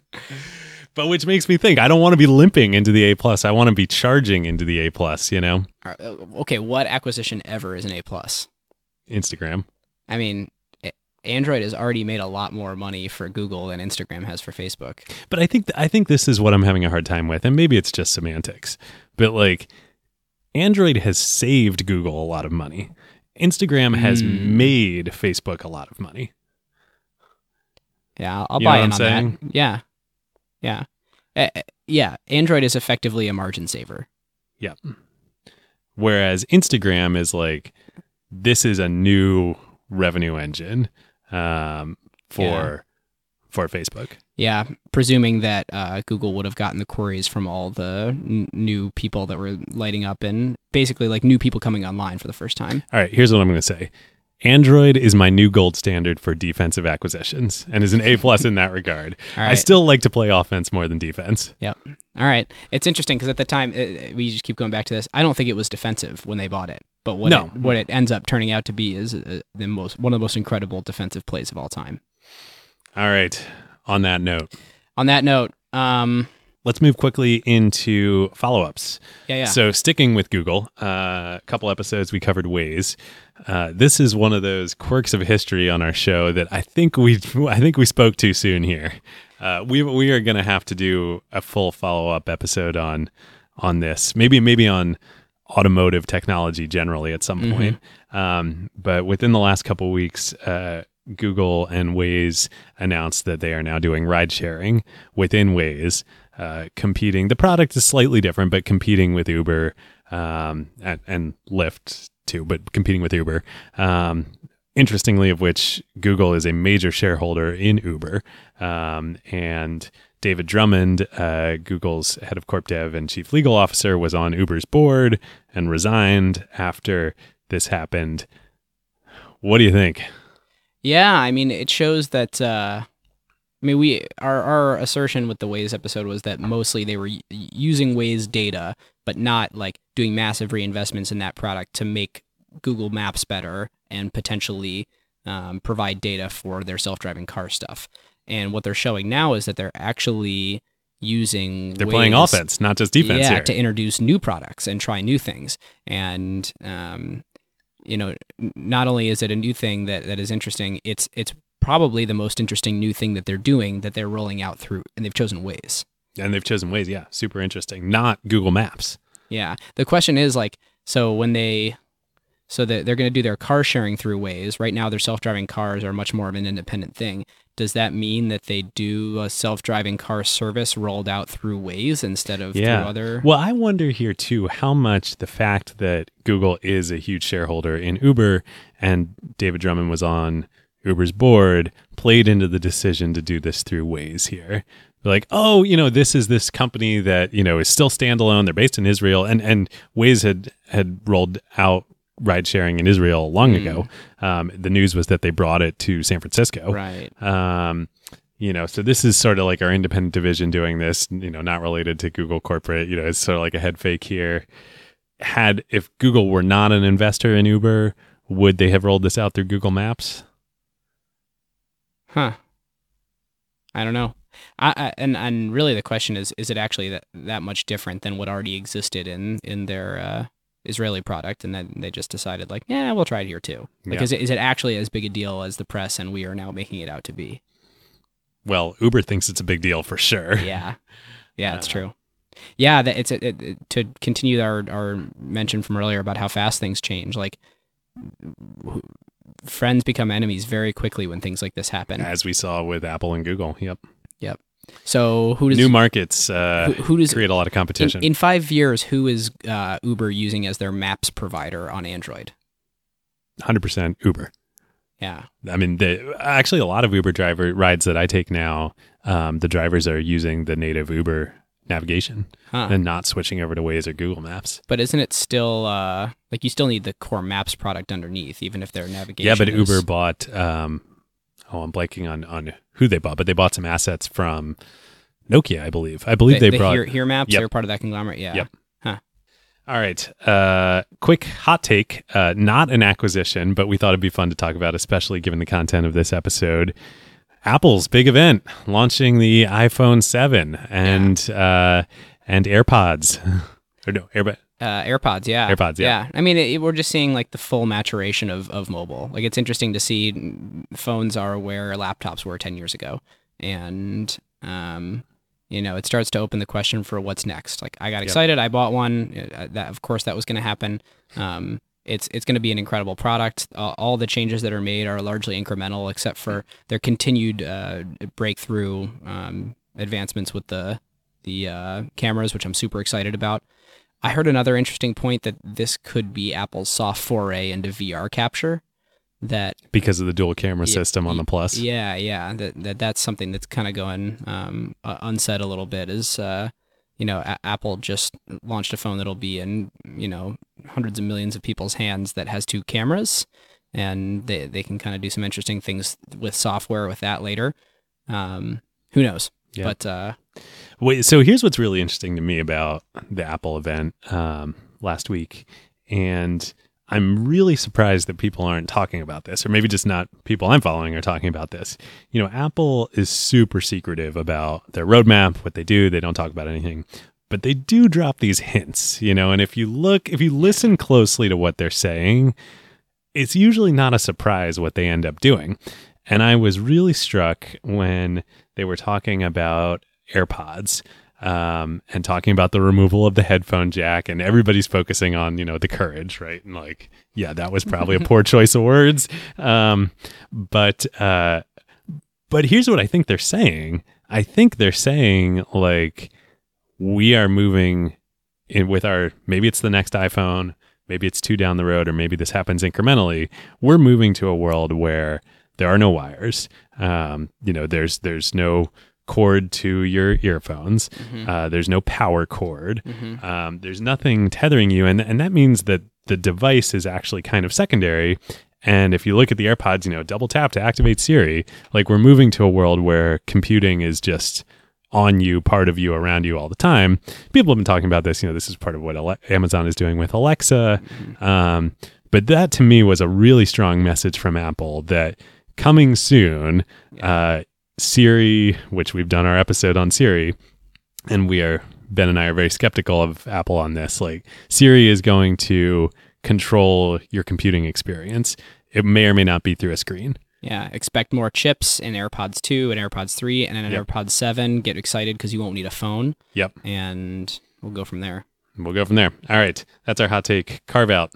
[SPEAKER 3] but which makes me think I don't want to be limping into the A plus. I want to be charging into the A plus. You know. Uh,
[SPEAKER 1] okay, what acquisition ever is an A plus?
[SPEAKER 3] Instagram.
[SPEAKER 1] I mean, Android has already made a lot more money for Google than Instagram has for Facebook.
[SPEAKER 3] But I think th- I think this is what I'm having a hard time with, and maybe it's just semantics. But like Android has saved Google a lot of money. Instagram has mm. made Facebook a lot of money.
[SPEAKER 1] Yeah,
[SPEAKER 3] I'll
[SPEAKER 1] you buy in
[SPEAKER 3] on saying?
[SPEAKER 1] that. Yeah. Yeah. Uh, yeah, Android is effectively a margin saver.
[SPEAKER 3] Yeah. Whereas Instagram is like this is a new revenue engine um, for yeah. for Facebook.
[SPEAKER 1] Yeah, presuming that uh, Google would have gotten the queries from all the n- new people that were lighting up and basically like new people coming online for the first time.
[SPEAKER 3] All right, here's what I'm going to say. Android is my new gold standard for defensive acquisitions and is an A plus in that regard. right. I still like to play offense more than defense.
[SPEAKER 1] Yep. All right. It's interesting because at the time it, uh, uh, we just keep going back to this. I don't think it was defensive when they bought it, but what no. it, what it ends up turning out to be is uh, the most one of the most incredible defensive plays of all time.
[SPEAKER 3] All right on that note.
[SPEAKER 1] On that note, um,
[SPEAKER 3] let's move quickly into follow ups.
[SPEAKER 1] Yeah, yeah.
[SPEAKER 3] So, sticking with Google, uh, a couple episodes we covered Waze. Uh, this is one of those quirks of history on our show that I think we I think we spoke too soon here. Uh, we we are going to have to do a full follow up episode on on this. Maybe maybe on automotive technology generally at some mm-hmm. point. Um, but within the last couple weeks, uh, Google and Waze announced that they are now doing ride sharing within Waze, uh, competing. The product is slightly different, but competing with Uber um, and, and, Lyft too, but competing with Uber. Um, interestingly, of which Google is a major shareholder in Uber. Um, and David Drummond, uh, Google's head of corp dev and chief legal officer, was on Uber's board and resigned after this happened. What do you think?
[SPEAKER 1] Yeah, I mean, it shows that. Uh, I mean, we our our assertion with the Waze episode was that mostly they were using Waze data, but not like doing massive reinvestments in that product to make Google Maps better and potentially um, provide data for their self-driving car stuff. And what they're showing now is that they're actually using
[SPEAKER 3] they're Waze, playing offense, not just defense.
[SPEAKER 1] Yeah, here. to introduce new products and try new things. And um, you know, not only is it a new thing that, that is interesting, it's it's probably the most interesting new thing that they're doing that they're rolling out through, and they've chosen Waze.
[SPEAKER 3] And they've chosen Waze, yeah, super interesting. Not Google Maps.
[SPEAKER 1] Yeah. The question is like, so when they so that they're going to do their car sharing through Waze. Right now, their self driving cars are much more of an independent thing. Does that mean that they do a self driving car service rolled out through Waze instead of yeah. through other?
[SPEAKER 3] Well, I wonder here too how much the fact that Google is a huge shareholder in Uber and David Drummond was on Uber's board played into the decision to do this through Waze here. like, oh, you know, this is this company that, you know, is still standalone. They're based in Israel. And and Waze had had rolled out ride sharing in Israel long mm. ago. Um, the news was that they brought it to San Francisco.
[SPEAKER 1] Right. Um,
[SPEAKER 3] you know, so this is sort of like our independent division doing this, you know, not related to Google corporate, you know, it's sort of like a head fake here. Had if Google were not an investor in Uber, would they have rolled this out through Google Maps?
[SPEAKER 1] Huh. I don't know. I, I, and and really the question is is it actually that that much different than what already existed in in their uh, Israeli product, and then they just decided like, yeah, we'll try it here too. Like, yeah. is, it, is it actually as big a deal as the press and we are now making it out to be?
[SPEAKER 3] Well, Uber thinks it's a big deal for sure.
[SPEAKER 1] Yeah, yeah, that's true. Yeah, that it's it, it, to continue our our mention from earlier about how fast things change. Like, friends become enemies very quickly when things like this happen,
[SPEAKER 3] as we saw with Apple and Google. Yep.
[SPEAKER 1] Yep. So who does
[SPEAKER 3] new markets uh, who, who, does create a lot of competition?
[SPEAKER 1] In, in five years, who is uh, Uber using as their maps provider on Android?
[SPEAKER 3] Hundred percent Uber.
[SPEAKER 1] Yeah.
[SPEAKER 3] I mean, actually, a lot of Uber driver rides that I take now, um, the drivers are using the native Uber navigation huh. and not switching over to Waze or Google Maps.
[SPEAKER 1] But isn't it still uh, like you still need the core Maps product underneath, even if their navigation?
[SPEAKER 3] Yeah, but
[SPEAKER 1] is...
[SPEAKER 3] Uber bought um, oh, I'm blanking on on who they bought, but they bought some assets from Nokia, I believe. I believe
[SPEAKER 1] the,
[SPEAKER 3] they
[SPEAKER 1] the
[SPEAKER 3] brought
[SPEAKER 1] here Maps. Yep. They're part of that conglomerate. Yeah.
[SPEAKER 3] Yep. All right. Uh, quick hot take. Uh, not an acquisition, but we thought it'd be fun to talk about, especially given the content of this episode. Apple's big event launching the iPhone 7 and yeah. uh, and AirPods. or no,
[SPEAKER 1] AirPods. Uh, AirPods, yeah.
[SPEAKER 3] AirPods, yeah. yeah.
[SPEAKER 1] I mean, it, we're just seeing like the full maturation of, of mobile. Like, it's interesting to see phones are where laptops were 10 years ago. And, um, you know, it starts to open the question for what's next. Like, I got excited. Yep. I bought one. Uh, that, of course, that was going to happen. Um, it's it's going to be an incredible product. Uh, all the changes that are made are largely incremental, except for their continued uh, breakthrough um, advancements with the the uh, cameras, which I'm super excited about. I heard another interesting point that this could be Apple's soft foray into VR capture. That
[SPEAKER 3] because of the dual camera yeah, system on the Plus.
[SPEAKER 1] Yeah, yeah. That, that that's something that's kind of going um, uh, unsaid a little bit. Is uh, you know, a- Apple just launched a phone that'll be in you know hundreds of millions of people's hands that has two cameras, and they they can kind of do some interesting things with software with that later. Um, who knows? Yeah. But uh,
[SPEAKER 3] wait, so here's what's really interesting to me about the Apple event um, last week, and I'm really surprised that people aren't talking about this, or maybe just not people I'm following are talking about this. You know, Apple is super secretive about their roadmap, what they do. They don't talk about anything, but they do drop these hints, you know. And if you look, if you listen closely to what they're saying, it's usually not a surprise what they end up doing. And I was really struck when they were talking about AirPods um, and talking about the removal of the headphone jack, and everybody's focusing on you know the courage, right? And like, yeah, that was probably a poor choice of words, um, but uh, but here's what I think they're saying. I think they're saying like we are moving in with our maybe it's the next iPhone, maybe it's two down the road, or maybe this happens incrementally. We're moving to a world where there are no wires. Um, you know, there's there's no cord to your earphones. Mm-hmm. Uh, there's no power cord. Mm-hmm. Um, there's nothing tethering you, and and that means that the device is actually kind of secondary. And if you look at the AirPods, you know, double tap to activate Siri. Like we're moving to a world where computing is just on you, part of you, around you all the time. People have been talking about this. You know, this is part of what Ale- Amazon is doing with Alexa. Mm-hmm. Um, but that to me was a really strong message from Apple that coming soon. Uh, Siri, which we've done our episode on Siri, and we are Ben and I are very skeptical of Apple on this. Like Siri is going to control your computing experience. It may or may not be through a screen.
[SPEAKER 1] Yeah, expect more chips in AirPods 2 and AirPods 3 and then an yep. AirPods 7. Get excited because you won't need a phone.
[SPEAKER 3] Yep.
[SPEAKER 1] And we'll go from there.
[SPEAKER 3] We'll go from there. All right. That's our hot take. Carve out.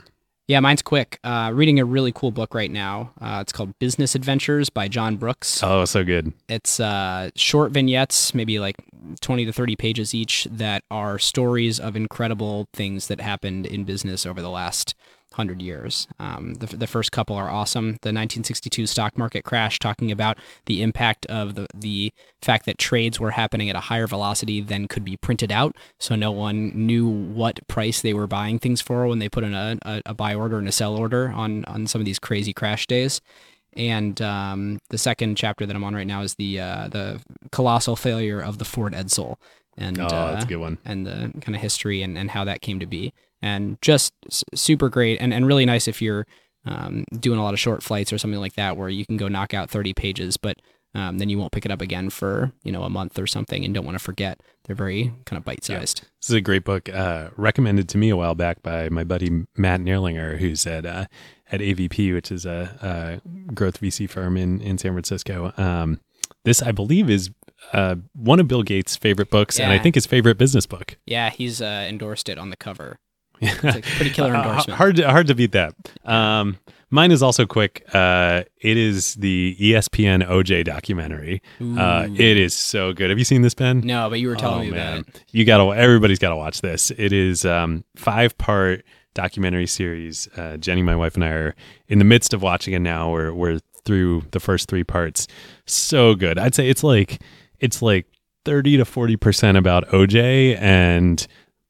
[SPEAKER 1] Yeah, mine's quick. Uh, reading a really cool book right now. Uh, it's called Business Adventures by John Brooks.
[SPEAKER 3] Oh, so good.
[SPEAKER 1] It's uh, short vignettes, maybe like 20 to 30 pages each, that are stories of incredible things that happened in business over the last 100 years. Um, the, the first couple are awesome. The 1962 stock market crash, talking about the impact of the, the fact that trades were happening at a higher velocity than could be printed out. So no one knew what price they were buying things for when they put in a, a, a buy order and a sell order on, on some of these crazy crash days. And um, the second chapter that I'm on right now is the uh, the colossal failure of the Ford Edsel,
[SPEAKER 3] and oh, that's a uh, good one,
[SPEAKER 1] and the kind of history and, and how that came to be and just super great and, and really nice if you're um, doing a lot of short flights or something like that where you can go knock out 30 pages but um, then you won't pick it up again for you know a month or something and don't want to forget they're very kind of bite-sized
[SPEAKER 3] yeah. this is a great book uh, recommended to me a while back by my buddy matt Neerlinger, who's at uh, at avp which is a, a, growth vc firm in, in san francisco um, this i believe is uh, one of bill gates favorite books yeah. and i think his favorite business book
[SPEAKER 1] yeah he's uh, endorsed it on the cover pretty killer uh, endorsement.
[SPEAKER 3] hard, to, hard to beat that. Um, mine is also quick. Uh, it is the ESPN OJ documentary. Uh, it is so good. Have you seen this, Ben? No, but you were telling oh, me man. about it. You gotta. Everybody's gotta watch this. It is um, five part documentary series. Uh, Jenny, my wife, and I are in the midst of watching it now. We're we're through the first three parts. So good. I'd say it's like it's like thirty to forty percent about OJ and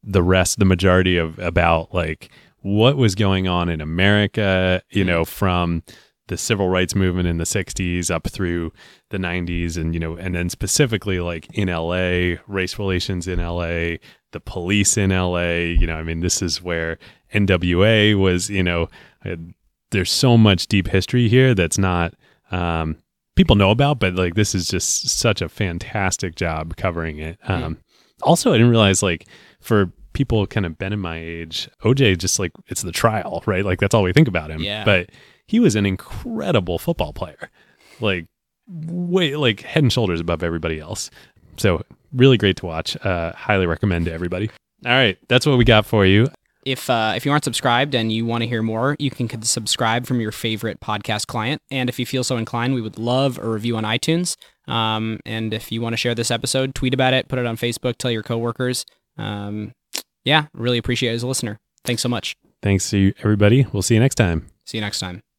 [SPEAKER 3] the rest, the majority of about like what was going on in America, you mm-hmm. know, from the civil rights movement in the 60s up through the 90s and you know and then specifically like in LA race relations in LA the police in LA you know i mean this is where NWA was you know uh, there's so much deep history here that's not um, people know about but like this is just such a fantastic job covering it mm-hmm. um, also i didn't realize like for people kind of been in my age, OJ just like it's the trial, right? Like that's all we think about him. Yeah. But he was an incredible football player. Like way like head and shoulders above everybody else. So really great to watch. Uh, highly recommend to everybody. All right, that's what we got for you. If uh, if you aren't subscribed and you want to hear more, you can subscribe from your favorite podcast client. And if you feel so inclined, we would love a review on iTunes. Um, and if you want to share this episode, tweet about it, put it on Facebook, tell your coworkers um, yeah, really appreciate it as a listener. Thanks so much. Thanks to everybody. We'll see you next time. See you next time.